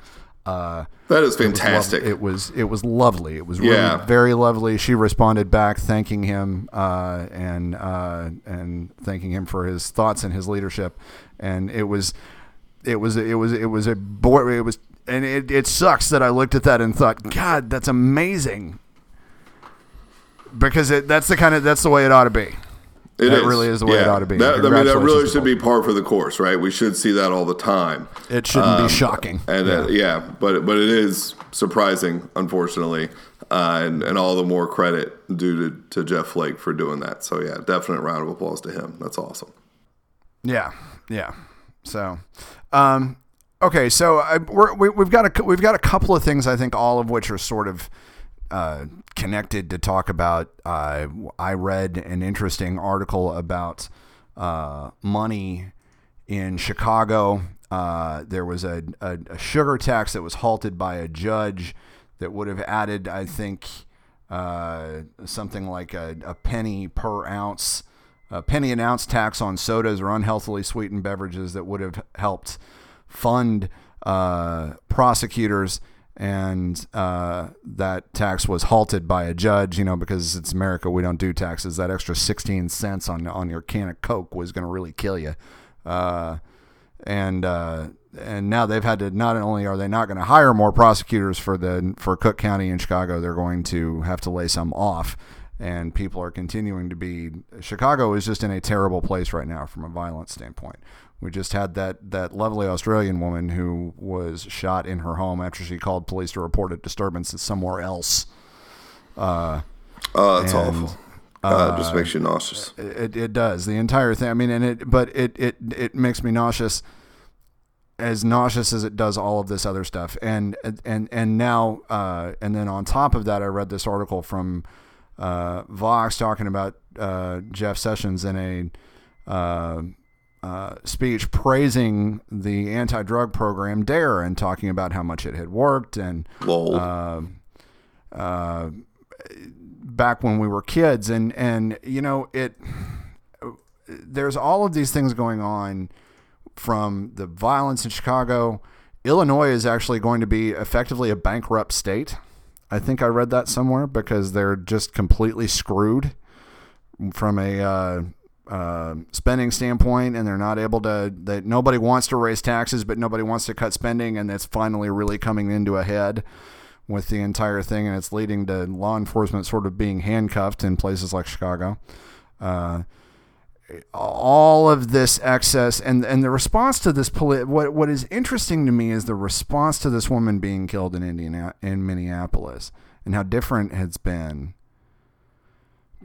Uh, That is it was fantastic. It was it was lovely. It was really Yeah. very lovely. She responded back, thanking him uh, and uh, and thanking him for his thoughts and his leadership. And it was it was it was it was a boy. It was and it, it sucks that I looked at that and thought, God, that's amazing. Because it, that's the kind of that's the way it ought to be. It really is the way it ought to be. That, I mean, that really should be par for the course, right? We should see that all the time. It shouldn't Um, be shocking. And yeah. Uh, yeah, but but it is surprising, unfortunately, uh, and and all the more credit due to, to Jeff Flake for doing that. So yeah, definite round of applause to him. That's awesome. Yeah, yeah. So, um, okay, so I, we're, we, we've got a we've got a couple of things I think all of which are sort of uh, connected to talk about. Uh, I read an interesting article about uh, money in Chicago. Uh, there was a, a, a sugar tax that was halted by a judge that would have added, I think, uh, something like a, a penny per ounce, a penny an ounce tax on sodas or unhealthily sweetened beverages that would have helped fund prosecutors and uh, that tax was halted by a judge. You know, because it's America, we don't do taxes. That extra sixteen cents on on your can of Coke was going to really kill you. Uh, and uh, and now they've had to not only are they not going to hire more prosecutors for the for Cook County in Chicago, they're going to have to lay some off. And people are continuing to be. Chicago is just in a terrible place right now from a violence standpoint. We just had that that lovely Australian woman who was shot in her home after she called police to report a disturbance somewhere else. Uh, Oh, that's And, awful. Uh, it just makes you nauseous. it, it does the entire thing. I mean, and it but it it it makes me nauseous, as nauseous as it does all of this other stuff. And and and now uh, and then on top of that, I read this article from uh, Vox talking about uh, Jeff Sessions in a. Uh, speech praising the anti-drug program DARE and talking about how much it had worked and uh, uh, back when we were kids. And and you know it there's all of these things going on from the violence in Chicago. Illinois is actually going to be effectively a bankrupt state. I think I read that somewhere because they're just completely screwed from a uh, uh, spending standpoint, and they're not able to. That nobody wants to raise taxes, but nobody wants to cut spending, and it's finally really coming into a head with the entire thing, and it's leading to law enforcement sort of being handcuffed in places like Chicago. Uh, all of this excess and and the response to this poli- what what is interesting to me is the response to this woman being killed in Indiana in Minneapolis and how different it's been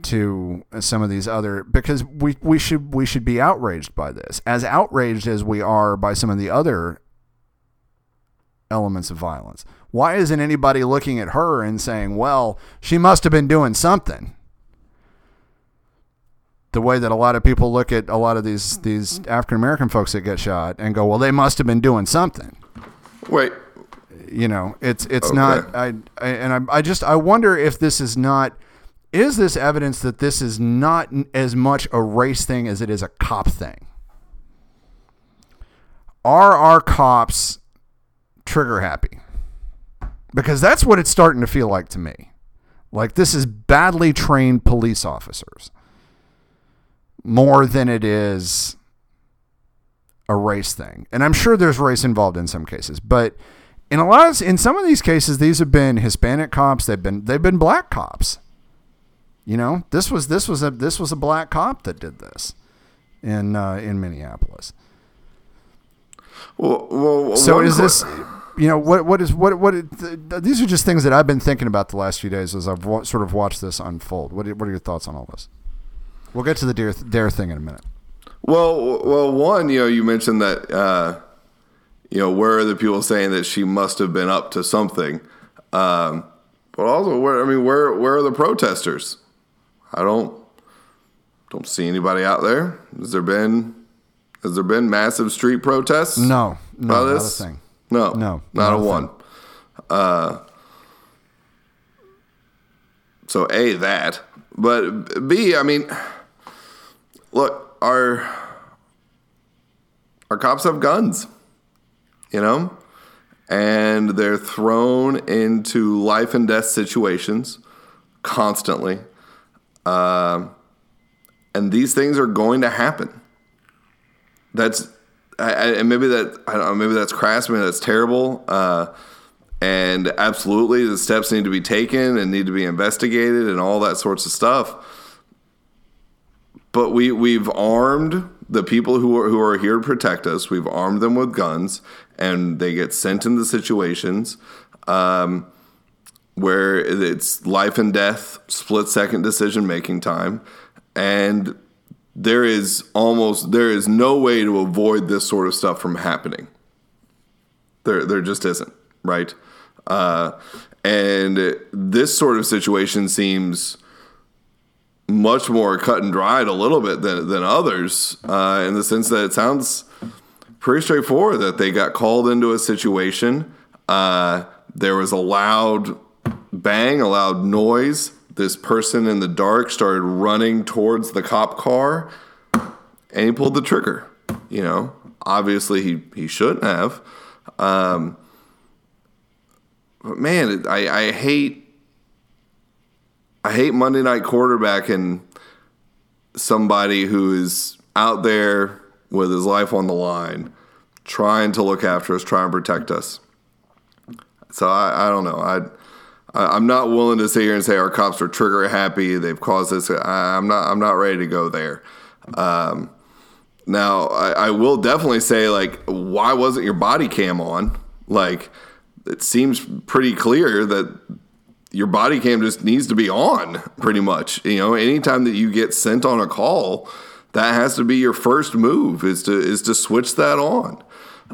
to some of these other because we we should we should be outraged by this. As outraged as we are by some of the other elements of violence. Why isn't anybody looking at her and saying well she must have been doing something? The way that a lot of people look at a lot of these these African American folks that get shot and go well they must have been doing something. Wait, you know it's it's Okay. not I, I and I, I just I wonder if this is not is this evidence that this is not as much a race thing as it is a cop thing are our cops trigger happy because that's what it's starting to feel like to me like this is badly trained police officers more than it is a race thing. And I'm sure there's race involved in some cases, but in a lot of in some of these cases these have been Hispanic cops, they've been they've been black cops. You know, this was this was a this was a black cop that did this in uh, in Minneapolis. well, well So is this you know what what is what what it, th- these are just things that I've been thinking about the last few days as I've wa- sort of watched this unfold. What are, what are your thoughts on all this? We'll get to the dare, dare thing in a minute. Well, well, one, you know, you mentioned that, uh, you know, where are the people saying that she must have been up to something? Um, but also, where I mean, where where are the protesters? I don't don't see anybody out there. Has there been has there been massive street protests? No, no, about not a thing. No, No, not, not a a one. Uh, so a that, but b I mean, look, our our cops have guns, you know, and they're thrown into life and death situations constantly, Um and these things are going to happen. That's I, I, and maybe that I don't know, maybe that's crass, maybe that's terrible. Uh, and absolutely, the steps need to be taken and need to be investigated and all that sorts of stuff. But we we've armed the people who are who are here to protect us. We've armed them with guns, and they get sent into situations um, where it's life and death, split second decision making time, and there is almost there is no way to avoid this sort of stuff from happening. There there just isn't, right? Uh, and this sort of situation seems much more cut and dried a little bit than than others, uh, in the sense that it sounds pretty straightforward that they got called into a situation. Uh, there was a loud bang, a loud noise. This person in the dark started running towards the cop car, and he pulled the trigger. You know, obviously he he shouldn't have. Um, but man, I, I hate I hate Monday night quarterback and somebody who is out there with his life on the line, trying to look after us, trying to protect us. So I, I don't know. I, I I'm not willing to sit here and say our cops are trigger happy. They've caused this. I, I'm not. I'm not ready to go there. Um, now I, I will definitely say like, why wasn't your body cam on? Like, it seems pretty clear that your body cam just needs to be on pretty much. You know, anytime that you get sent on a call, that has to be your first move is to is to switch that on.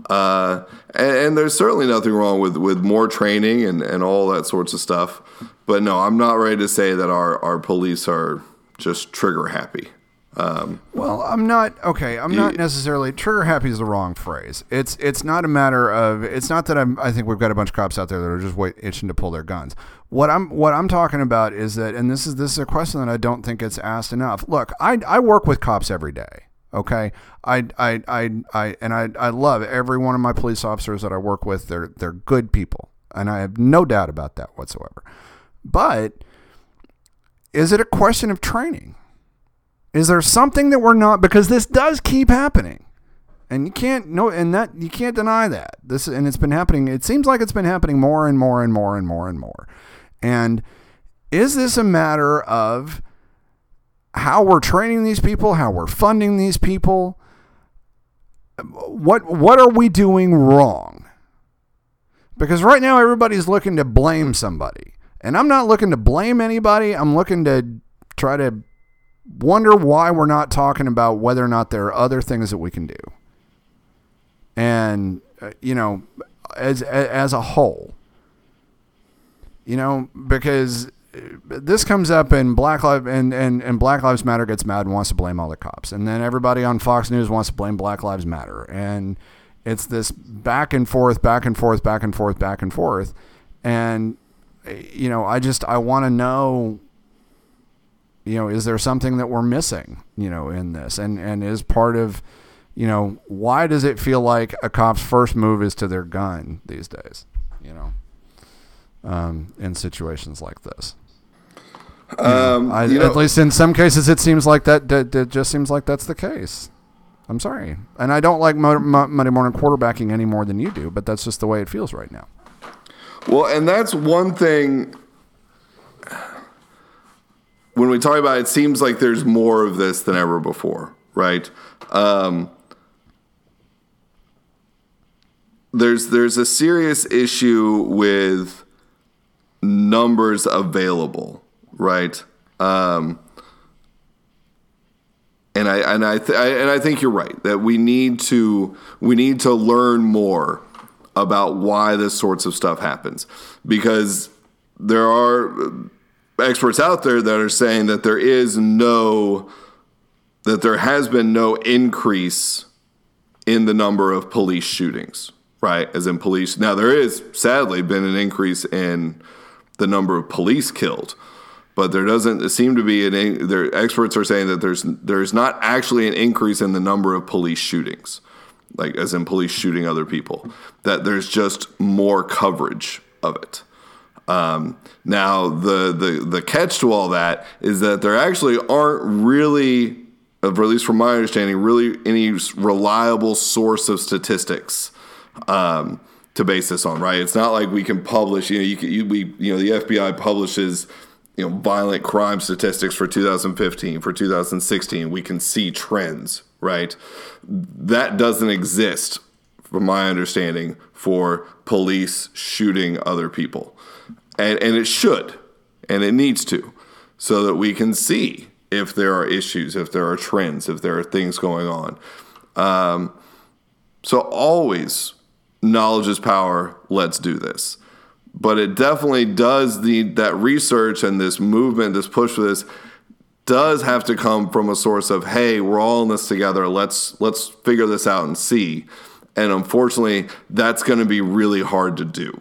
Uh, and, and, there's certainly nothing wrong with, with more training and, and all that sorts of stuff. But no, I'm not ready to say that our, our police are just trigger happy. Um, well, I'm not okay. I'm not necessarily trigger happy is the wrong phrase. It's it's not a matter of it's not that I'm. I think we've got a bunch of cops out there that are just wait, itching to pull their guns. What I'm what I'm talking about is that, and this is this is a question that I don't think it's asked enough. Look, I I work with cops every day. Okay, I I I I and I I love every one of my police officers that I work with. They're they're good people, and I have no doubt about that whatsoever. But is it a question of training? Is there something that we're not because this does keep happening. And you can't no and that you can't deny that. This and it's been happening. It seems like it's been happening more and more and more and more and more. And is this a matter of how we're training these people, how we're funding these people? What what are we doing wrong? Because right now everybody's looking to blame somebody. And I'm not looking to blame anybody. I'm looking to try to wonder why we're not talking about whether or not there are other things that we can do. And uh, you know, as as a whole, you know, because this comes up in Black Lives and, and, and Black Lives Matter gets mad and wants to blame all the cops, and then everybody on Fox News wants to blame Black Lives Matter, and it's this back and forth, back and forth, back and forth, back and forth, and you know, I just I want to know you know, is there something that we're missing, you know, in this? And and is part of, you know, why does it feel like a cop's first move is to their gun these days? You know, um, in situations like this. Um, I, you know, at least in some cases, it seems like that, that. It just seems like that's the case. I'm sorry, and I don't like Monday morning quarterbacking any more than you do, but that's just the way it feels right now. Well, and that's one thing when we talk about it, it seems like there's more of this than ever before, right? Um, there's there's a serious issue with numbers available, right? Um, and I and I, th- I, and I think you're right that we need to we need to learn more about why this sorts of stuff happens because there are experts out there that are saying that there is no that there has been no increase in the number of police shootings, right? As in police. Now there is sadly been an increase in the number of police killed, but there doesn't seem to be an. Experts are saying that there's there's not actually an increase in the number of police shootings, like as in police shooting other people. That there's just more coverage of it. Um, now, the, the, the catch to all that is that there actually aren't really, at least from my understanding, really any reliable source of statistics um, to base this on, right? It's not like we can publish, you know, you, you, we, you know, the FBI publishes, you know, violent crime statistics for 2015, for 2016. We can see trends, right? That doesn't exist, from my understanding, for police shooting other people and, and it should, and it needs to, so that we can see if there are issues, if there are trends, if there are things going on. Um, so always, knowledge is power. Let's do this. But it definitely does need that research and this movement, this push for this does have to come from a source of hey we're all in this together. Let's let's figure this out and see. And unfortunately that's going to be really hard to do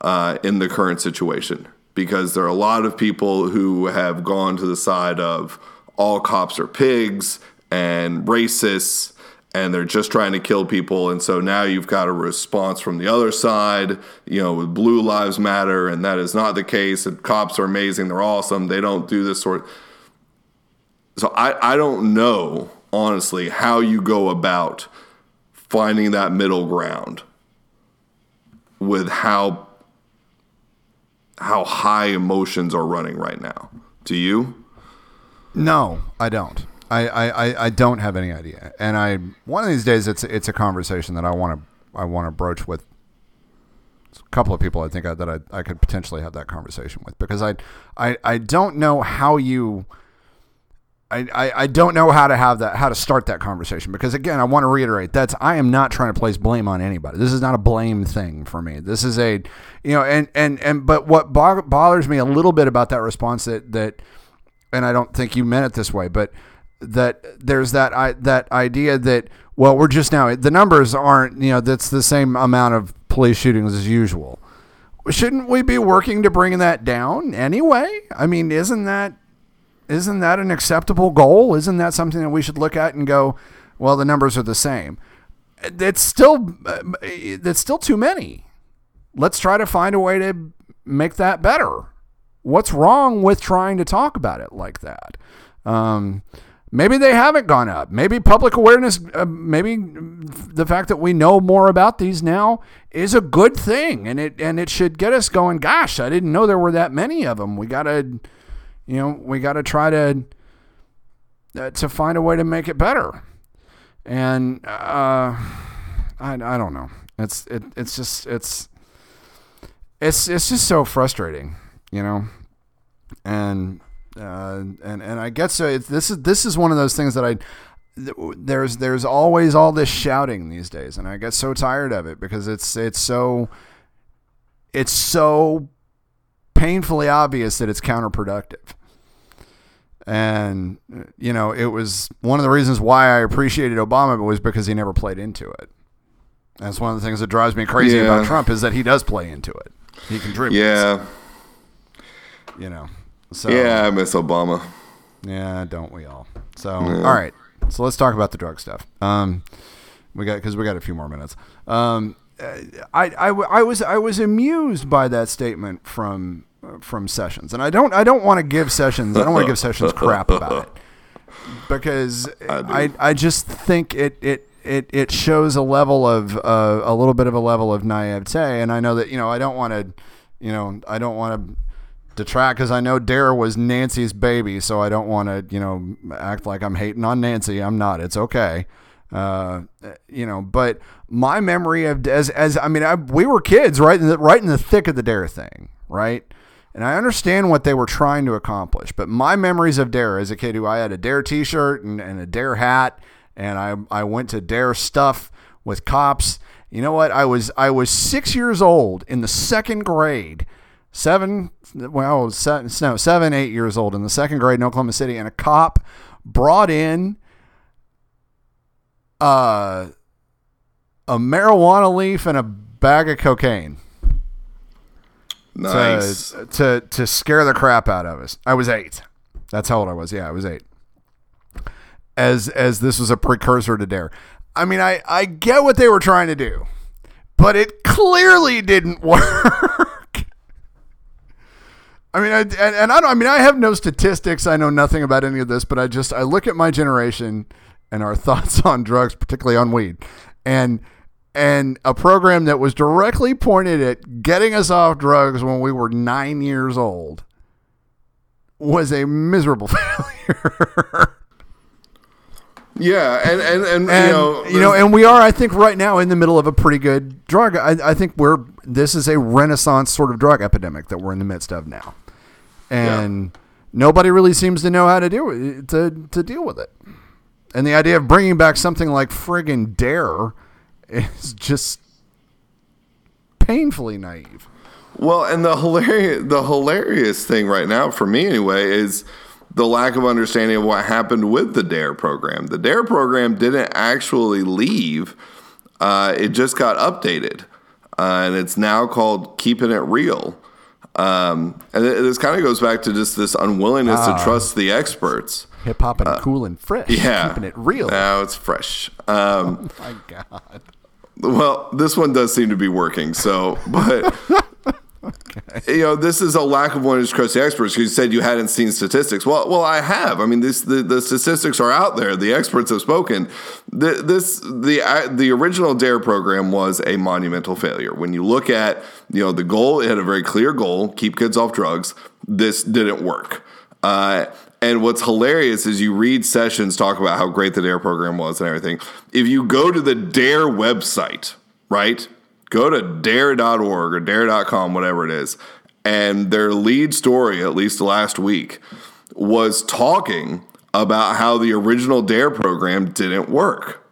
uh, in the current situation because there are a lot of people who have gone to the side of all cops are pigs and racists and they're just trying to kill people. And so now you've got a response from the other side, you know, with Blue Lives Matter, and that is not the case. And cops are amazing, they're awesome. They don't do this sort. So I, I don't know honestly how you go about finding that middle ground with how how high emotions are running right now. Do you? No, I don't. I, I, I- don't have any idea. And I one of these days it's it's a conversation that I want to I want to broach with a couple of people I think I, that I, I could potentially have that conversation with. Because I I, I don't know how you I, I, I don't know how to have that how to start that conversation. Because again I want to reiterate that's I am not trying to place blame on anybody. This is not a blame thing for me. This is a you know and and and but what bothers me a little bit about that response that that and I don't think you meant it this way but that there's that I, that idea that well we're just now the numbers aren't you know that's the same amount of police shootings as usual shouldn't we be working to bring that down anyway I mean isn't that isn't that an acceptable goal? Isn't that something that we should look at and go, well, the numbers are the same? It's still it's still too many. Let's try to find a way to make that better. What's wrong with trying to talk about it like that? Um, maybe they haven't gone up. Maybe public awareness, uh, maybe the fact that we know more about these now is a good thing, and it and it should get us going. Gosh, I didn't know there were that many of them. We gotta you know, we got to try to uh, to find a way to make it better. And uh, I, I don't know. It's it, it's just it's it's it's just so frustrating, you know. And uh, and and I guess so. It's, this is this is one of those things that I there's there's always all this shouting these days, and I get so tired of it because it's it's so it's so painfully obvious that it's counterproductive. And you know, it was one of the reasons why I appreciated Obama was because he never played into it. That's one of the things that drives me crazy Yeah. about Trump is that he does play into it. He contributes. Yeah. You know. So Yeah, I miss Obama. yeah, don't we all? So all right. So let's talk about the drug stuff. Um, we got because we got a few more minutes. Um, I I, I, I was I was amused by that statement from from Sessions, and I don't I don't want to give Sessions I don't want to give Sessions crap about it because I, I just think it it. It, it shows a level of uh, a little bit of a level of naivete, and I know that you know I don't want to, you know I don't want to detract because I know Dare was Nancy's baby, so I don't want to, you know, act like I'm hating on Nancy. I'm not. It's okay. Uh, you know, but my memory of as as I mean, I, we were kids, right in the right in the thick of the Dare thing, right? And I understand what they were trying to accomplish, but my memories of Dare as a kid, who I had a Dare T-shirt and, and a Dare hat, and I I went to Dare stuff with cops. You know what? I was I was six years old in the second grade seven, well, seven, no, seven, eight years old in the second grade in Oklahoma City, and a cop brought in uh, a marijuana leaf and a bag of cocaine Nice. to, to to scare the crap out of us. I was eight. That's how old I was. Yeah, I was eight. As as this was a precursor to Dare. I mean, I I get what they were trying to do, but it clearly didn't work. I mean, I, and, and I don't. I mean, I have no statistics. I know nothing about any of this, but I just I look at my generation and our thoughts on drugs, particularly on weed, and and a program that was directly pointed at getting us off drugs when we were nine years old was a miserable failure. yeah, and and, and, and you know, you know, and we are, I think, right now in the middle of a pretty good drug. I, I think we're this is a renaissance sort of drug epidemic that we're in the midst of now, and nobody really seems to know how to do it to to deal with it. And the idea of bringing back something like friggin' Dare is just painfully naive. Well, and the hilarious the hilarious thing right now for me anyway is the lack of understanding of what happened with the Dare program. The Dare program didn't actually leave; uh, it just got updated, uh, and it's now called Keeping It Real. Um, and it- this kind of goes back to just this unwillingness to trust the experts. Hip hop and cool and fresh. Uh, Yeah, keeping it real. Now it's fresh. Um, My God. Well, this one does seem to be working. So, but you know, this is a lack of one of trust the experts. You said you hadn't seen statistics. Well, well, I have. I mean, this the, the statistics are out there. The experts have spoken. The, this the uh, the original Dare program was a monumental failure. When you look at you know the goal, it had a very clear goal: keep kids off drugs. This didn't work. Uh, and what's hilarious is you read sessions talk about how great the DARE program was and everything. If you go to the DARE website, right? Go to dare.org or dare.com, whatever it is, and their lead story, at least last week, was talking about how the original DARE program didn't work.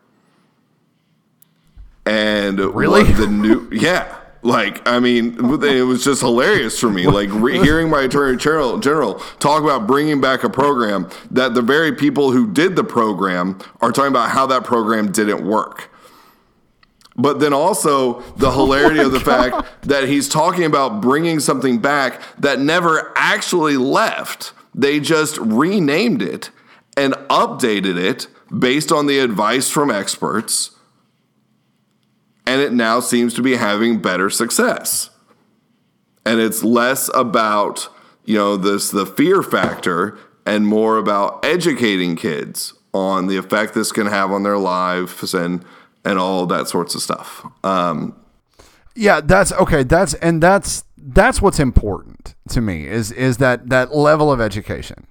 And Really? the new, yeah. Like, I mean, it was just hilarious for me. Like, re- hearing my attorney general, general talk about bringing back a program that the very people who did the program are talking about how that program didn't work. But then also the oh hilarity of the fact that he's talking about bringing something back that never actually left. They just renamed it and updated it based on the advice from experts. And it now seems to be having better success. And it's less about, you know, this the fear factor and more about educating kids on the effect this can have on their lives and and all that sorts of stuff. Um, Yeah, that's okay. That's and that's that's what's important to me is is that that level of education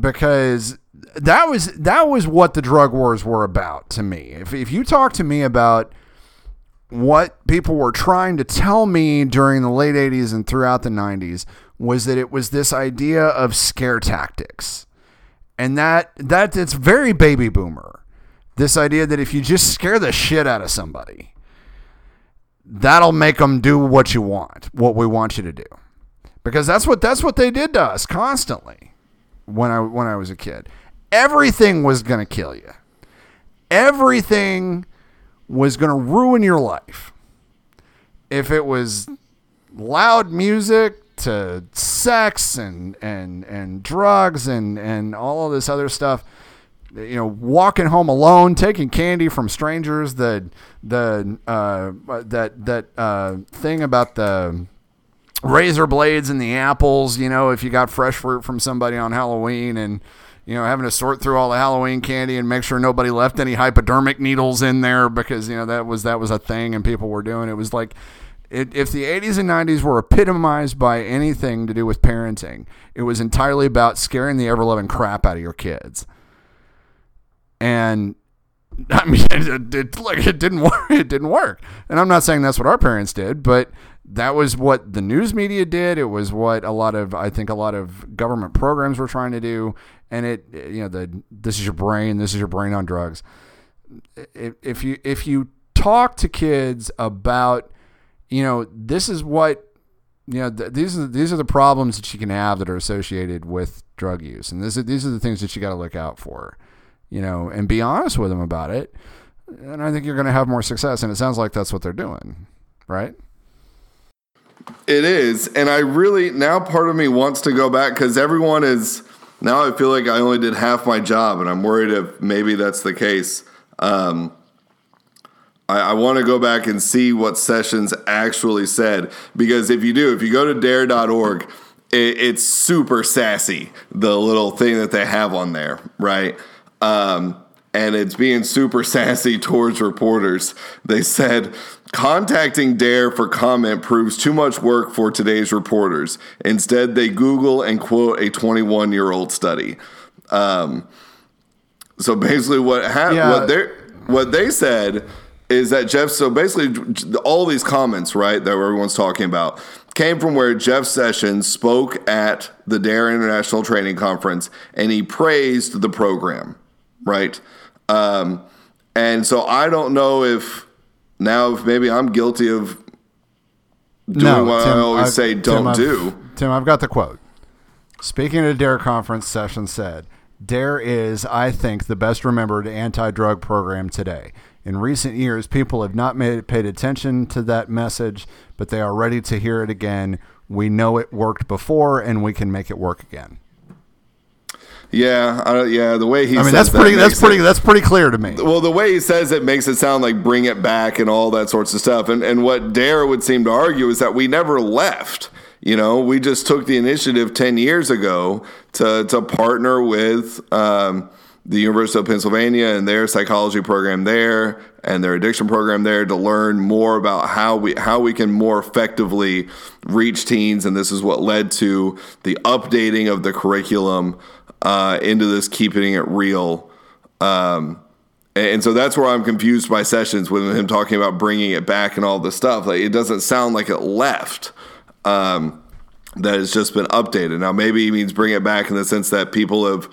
because that was that was what the drug wars were about to me. If if you talk to me about what people were trying to tell me during the late 80s and throughout the 90s was that it was this idea of scare tactics. And that that it's very baby boomer. This idea that if you just scare the shit out of somebody, that'll make them do what you want, what we want you to do. Because that's what that's what they did to us constantly when I when I was a kid. Everything was going to kill you. Everything was going to ruin your life. If it was loud music to sex and and and drugs and and all of this other stuff, you know, walking home alone, taking candy from strangers, the the uh, that that uh, thing about the razor blades and the apples, you know, if you got fresh fruit from somebody on Halloween and you know, having to sort through all the Halloween candy and make sure nobody left any hypodermic needles in there because you know that was that was a thing and people were doing it. was like it, if the 80s and 90s were epitomized by anything to do with parenting, it was entirely about scaring the ever loving crap out of your kids. And I mean, it, it, like it didn't work. It didn't work. And I'm not saying that's what our parents did, but that was what the news media did. It was what a lot of, I think, a lot of government programs were trying to do. And it, you know, the this is your brain. This is your brain on drugs. If, you if you talk to kids about, you know, this is what you know, th- these are these are the problems that you can have that are associated with drug use, and this is, these are the things that you got to look out for, you know, and be honest with them about it. And I think you're going to have more success. And it sounds like that's what they're doing, right? It is, and I really now part of me wants to go back because everyone is now. I feel like I only did half my job, and I'm worried if maybe that's the case. Um, I, I want to go back and see what Sessions actually said because if you do, if you go to Dare.org, it, it's super sassy. The little thing that they have on there, right? Um, and it's being super sassy towards reporters. They said contacting Dare for comment proves too much work for today's reporters. Instead, they Google and quote a 21 year old study. Um, so basically, what happened? Yeah. What they what they said is that Jeff. So basically, all these comments, right, that everyone's talking about, came from where Jeff Sessions spoke at the Dare International Training Conference, and he praised the program, right? Um, and so I don't know if now if maybe I'm guilty of doing what I always I've- say don't I've- do. Tim, I've got the quote. Speaking at a DARE conference, Session said, DARE is, I think, the best remembered anti drug program today. In recent years, people have not made, paid attention to that message, but they are ready to hear it again. We know it worked before, and we can make it work again. Yeah, I don't, yeah. The way he I mean, says that's that pretty. That's pretty. it- That's pretty clear to me. well, the way he says it makes it sound like bring it back and all that sorts of stuff. And and what Dare would seem to argue is that we never left. You know, we just took the initiative ten years ago to to partner with um, the University of Pennsylvania and their psychology program there and their addiction program there to learn more about how we how we can more effectively reach teens. And this is what led to the updating of the curriculum uh, into this keeping it real. Um, and so that's where I'm confused by Sessions with him talking about bringing it back and all this stuff. Like it doesn't sound like it left. Um, that has just been updated. Now maybe he means bring it back in the sense that people have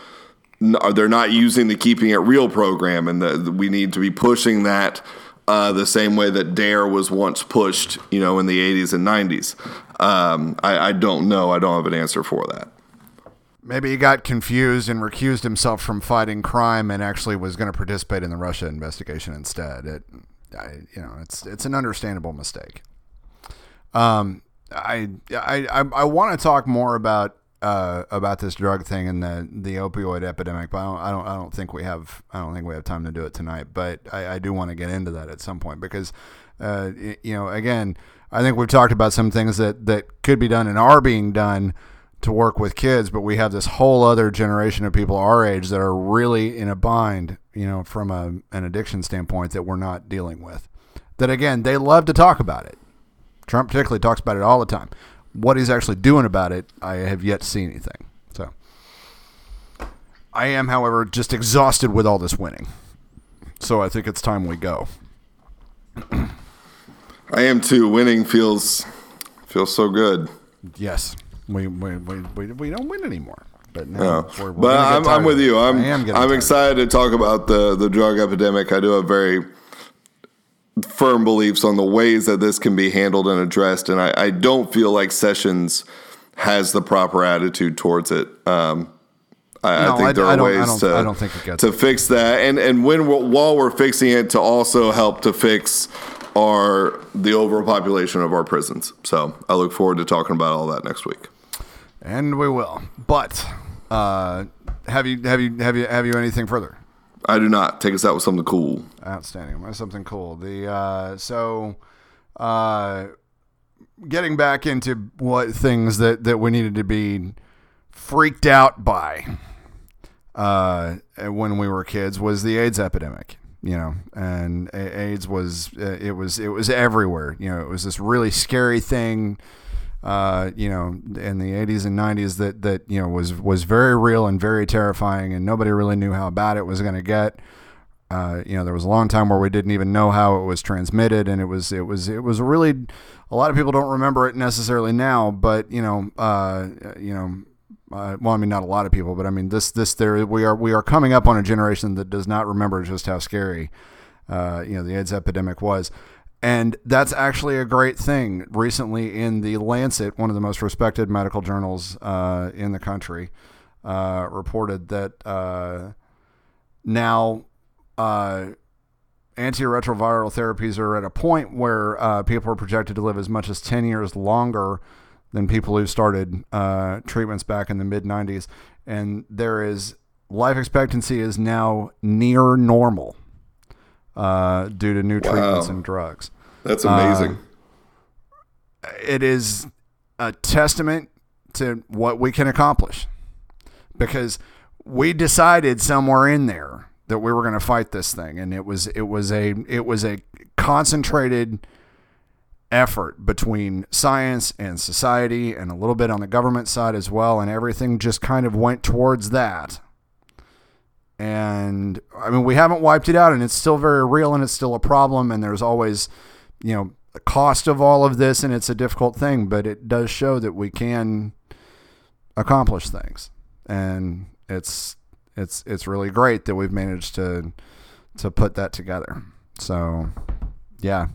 they're not using the keeping it real program, and the, we need to be pushing that uh, the same way that Dare was once pushed, you know, in the 80s and 90s. Um, I, I don't know. I don't have an answer for that. Maybe he got confused and recused himself from fighting crime and actually was going to participate in the Russia investigation instead. It, I, you know, it's it's an understandable mistake. Um, I I I, I want to talk more about uh, about this drug thing and the the opioid epidemic, but I don't, I don't I don't think we have I don't think we have time to do it tonight. But I, I do want to get into that at some point because uh, you know again I think we've talked about some things that that could be done and are being done to work with kids, but we have this whole other generation of people our age that are really in a bind, you know, from a, an addiction standpoint that we're not dealing with. That again, they love to talk about it. Trump particularly talks about it all the time. What he's actually doing about it, I have yet to see anything. So I am, however, just exhausted with all this winning. So I think it's time we go. I am too. Winning feels feels so good. Yes. We we, we, we, we don't win anymore. But now Yeah. we're, we're but I'm, I'm with you. I'm I am tired. excited to talk about the the drug epidemic. I do have very firm beliefs on the ways that this can be handled and addressed, and I, I don't feel like Sessions has the proper attitude towards it. Um, I, No, I think I- there are ways to I don't think he to it. fix that, and and when we're, while we're fixing it, to also help to fix our the overpopulation of our prisons. So I look forward to talking about all that next week. And we will. But uh, have you have you have you have you anything further? I do not take us out with something cool. Outstanding. Something cool. The uh, so uh, getting back into what things that that we needed to be freaked out by uh, when we were kids was the AIDS epidemic. You know, and AIDS was uh, it was it was everywhere. You know, it was this really scary thing. Uh, you know, in the 80s and 90s, that that you know was was very real and very terrifying, and nobody really knew how bad it was going to get. Uh, you know, there was a long time where we didn't even know how it was transmitted, and it was it was it was really a lot of people don't remember it necessarily now, but you know, uh, you know, uh, well, I mean, not a lot of people, but I mean, this this there we are we are coming up on a generation that does not remember just how scary, uh, you know, the AIDS epidemic was. And that's actually a great thing. Recently, in the Lancet, one of the most respected medical journals uh, in the country, uh, reported that uh, now uh, antiretroviral therapies are at a point where uh, people are projected to live as much as 10 years longer than people who started uh, treatments back in the mid 90s. And there is life expectancy is now near normal uh, due to new treatments and drugs. That's amazing. It is a testament to what we can accomplish because we decided somewhere in there that we were going to fight this thing and it was it was a it was a concentrated effort between science and society and a little bit on the government side as well and everything just kind of went towards that and i mean we haven't wiped it out and it's still very real and it's still a problem and there's always you know the cost of all of this and it's a difficult thing but it does show that we can accomplish things and it's it's it's really great that we've managed to to put that together so yeah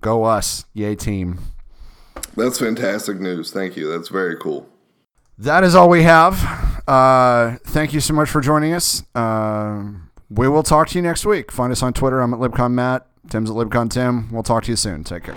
go us yay team That's fantastic news. Thank you. That's very cool that is all we have. Uh, thank you so much for joining us. Uh, we will talk to you next week. Find us on Twitter. I'm at LibCon Matt. Tim's at LibCon Tim. We'll talk to you soon. Take care.